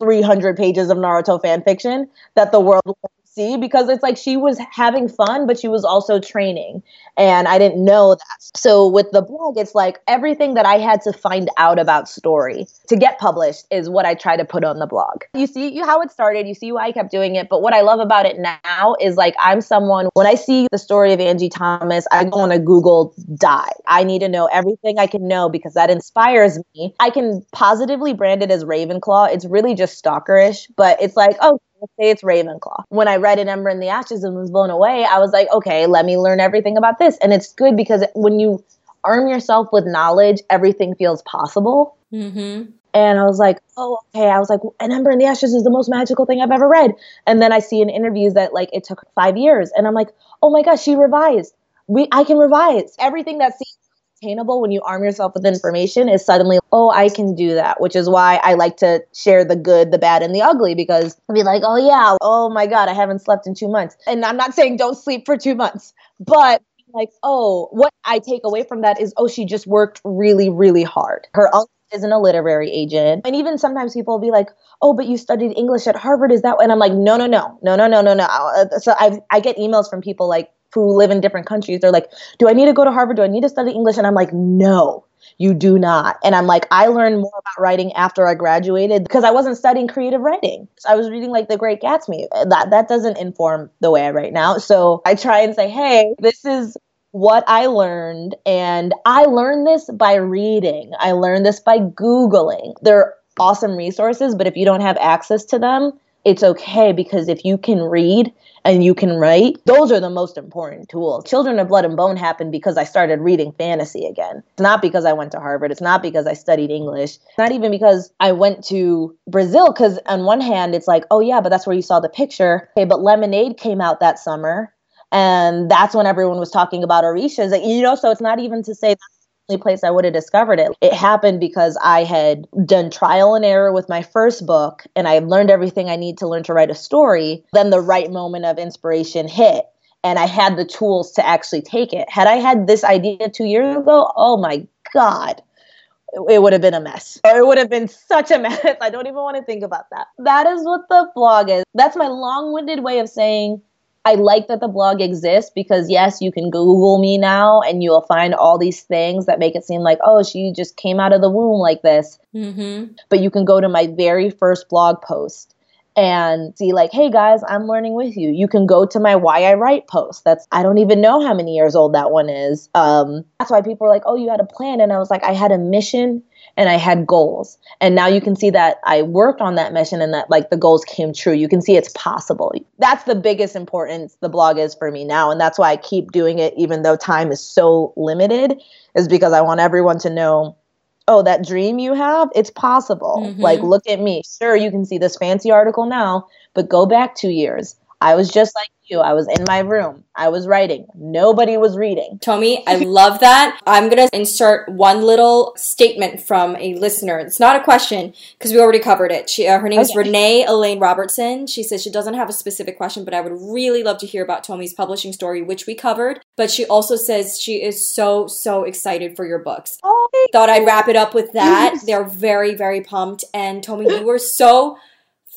300 pages of Naruto fan fiction that the world see because it's like she was having fun but she was also training and i didn't know that. So with the blog it's like everything that i had to find out about story to get published is what i try to put on the blog. You see you how it started you see why i kept doing it but what i love about it now is like i'm someone when i see the story of angie thomas i go on a google dive. I need to know everything i can know because that inspires me. I can positively brand it as ravenclaw. It's really just stalkerish but it's like oh say it's Ravenclaw. When I read An Ember in the Ashes and was blown away, I was like, okay, let me learn everything about this. And it's good because when you arm yourself with knowledge, everything feels possible. Mm-hmm. And I was like, oh, okay. I was like, An Ember in the Ashes is the most magical thing I've ever read. And then I see in interviews that like it took five years. And I'm like, oh my gosh, she revised. We I can revise. Everything that seems attainable when you arm yourself with information is suddenly, oh, I can do that, which is why I like to share the good, the bad, and the ugly because I'll be like, oh, yeah, oh my God, I haven't slept in two months. And I'm not saying don't sleep for two months, but like, oh, what I take away from that is, oh, she just worked really, really hard. Her uncle isn't a literary agent. And even sometimes people will be like, oh, but you studied English at Harvard, is that? And I'm like, no, no, no, no, no, no, no, no. Uh, so I I get emails from people like, who live in different countries. They're like, do I need to go to Harvard? Do I need to study English? And I'm like, no. You do not. And I'm like, I learned more about writing after I graduated because I wasn't studying creative writing. I was reading like The Great Gatsby. That that doesn't inform the way I write now. So I try and say, hey, this is what I learned. And I learned this by reading. I learned this by Googling. They're awesome resources, but if you don't have access to them, it's okay because if you can read and you can write, those are the most important tools. Children of Blood and Bone happened because I started reading fantasy again. It's not because I went to Harvard. It's not because I studied English. It's not even because I went to Brazil. Because on one hand, it's like, oh yeah, but that's where you saw the picture. Okay, but Lemonade came out that summer. And that's when everyone was talking about Orisha. Like, you know, so it's not even to say only place I would have discovered it. It happened because I had done trial and error with my first book and I learned everything I need to learn to write a story. Then the right moment of inspiration hit and I had the tools to actually take it. Had I had this idea two years ago, oh my God, it would have been a mess. It would have been such a mess. I don't even want to think about that. That is what the blog is. That's my long winded way of saying I like that the blog exists because yes, you can Google me now and you'll find all these things that make it seem like, oh, she just came out of the womb like this. Mm-hmm. But you can go to my very first blog post and see like, hey guys, I'm learning with you. You can go to my why I write post. That's I don't even know how many years old that one is. Um, that's why people are like, oh, you had a plan, and I was like, I had a mission and I had goals. And now you can see that I worked on that mission and that like the goals came true. You can see it's possible. That's the biggest importance the blog is for me now. And that's why I keep doing it even though time is so limited, is because I want everyone to know oh, that dream you have, it's possible. Mm-hmm. Like, look at me. Sure, you can see this fancy article now, but go back two years. I was just like you. I was in my room. I was writing. Nobody was reading. Tomi, I love that. I'm going to insert one little statement from a listener. It's not a question because we already covered it. She, uh, her name is. Renee Elaine Robertson. She says she doesn't have a specific question, but I would really love to hear about Tomi's publishing story, which we covered. But she also says she is so, so excited for your books. Oh, Thought I'd wrap it up with that. They're very, very pumped. And Tomi, you were so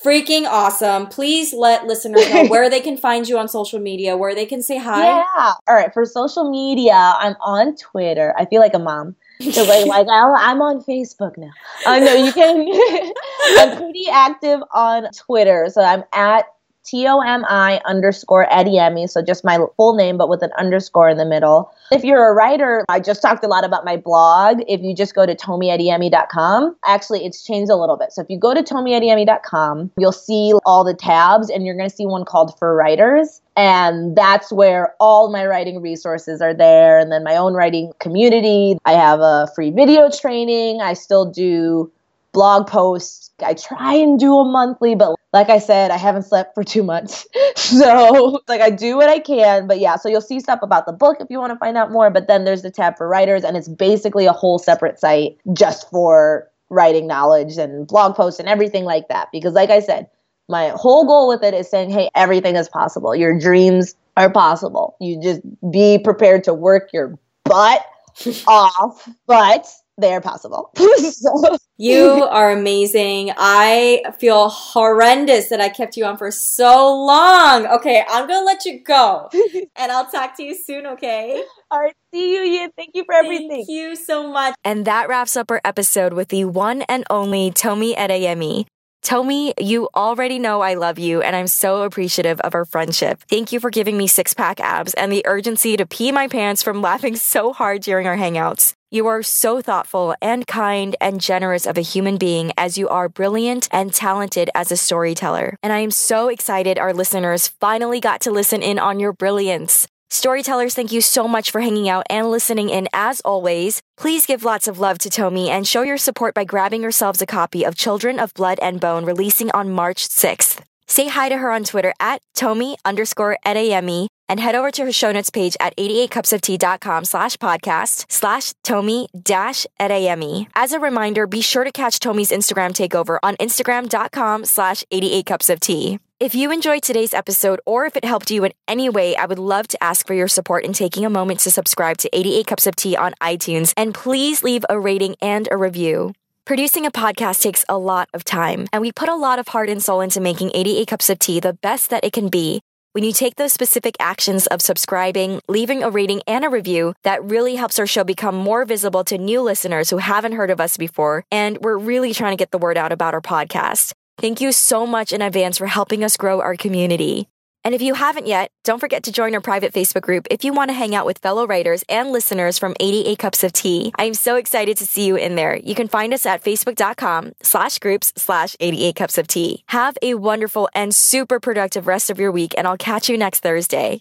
freaking awesome. Please let listeners know where they can find you on social media, where they can say hi. Yeah. All right. For social media, I'm on Twitter. I feel like a mom. Like, like I'm on Facebook now. I uh, know you can. I'm pretty active on Twitter, so I'm at T O M I underscore Adeyemi. So just my full name, but with an underscore in the middle. If you're a writer, I just talked a lot about my blog. If you just go to tomiadeyemi.com, actually, it's changed a little bit. So if you go to tomiadeyemi.com, you'll see all the tabs and you're going to see one called for writers. And that's where all my writing resources are there. And then my own writing community. I have a free video training. I still do blog posts. I try and do a monthly, but like I said, I haven't slept for two months. so, like, I do what I can. But yeah, so you'll see stuff about the book if you want to find out more. But then there's the tab for writers, and it's basically a whole separate site just for writing knowledge and blog posts and everything like that. Because, like I said, my whole goal with it is saying, hey, everything is possible. Your dreams are possible. You just be prepared to work your butt off, but they're possible. so. You are amazing. I feel horrendous that I kept you on for so long. Okay, I'm gonna let you go, and I'll talk to you soon. Okay. All right. See you. Yeah. Thank you for everything. Thank you so much. And that wraps up our episode with the one and only Tomi Adeyemi. Tomi, you already know I love you, and I'm so appreciative of our friendship. Thank you for giving me six pack abs and the urgency to pee my pants from laughing so hard during our hangouts. You are so thoughtful and kind and generous of a human being as you are brilliant and talented as a storyteller. And I am so excited our listeners finally got to listen in on your brilliance. Storytellers, thank you so much for hanging out and listening in as always. Please give lots of love to Tomi and show your support by grabbing yourselves a copy of Children of Blood and Bone releasing on March 6th. Say hi to her on Twitter at Tomi underscore Adeyemi and head over to her show notes page at 88cupsoftea.com slash podcast slash Tomi dash Adeyemi. As a reminder, be sure to catch Tomi's Instagram takeover on Instagram.com slash 88cupsoftea. If you enjoyed today's episode or if it helped you in any way, I would love to ask for your support in taking a moment to subscribe to 88 Cups of Tea on iTunes and please leave a rating and a review. Producing a podcast takes a lot of time, and we put a lot of heart and soul into making 88 Cups of Tea the best that it can be. When you take those specific actions of subscribing, leaving a rating and a review, that really helps our show become more visible to new listeners who haven't heard of us before, and we're really trying to get the word out about our podcast. Thank you so much in advance for helping us grow our community. And if you haven't yet, don't forget to join our private Facebook group if you want to hang out with fellow writers and listeners from 88 Cups of Tea. I'm so excited to see you in there. You can find us at facebook.com slash groups slash 88 Cups of Tea. Have a wonderful and super productive rest of your week, and I'll catch you next Thursday.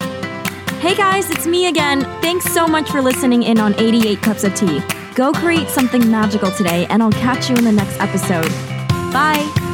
Hey guys, it's me again. Thanks so much for listening in on 88 Cups of Tea. Go create something magical today, and I'll catch you in the next episode. Bye.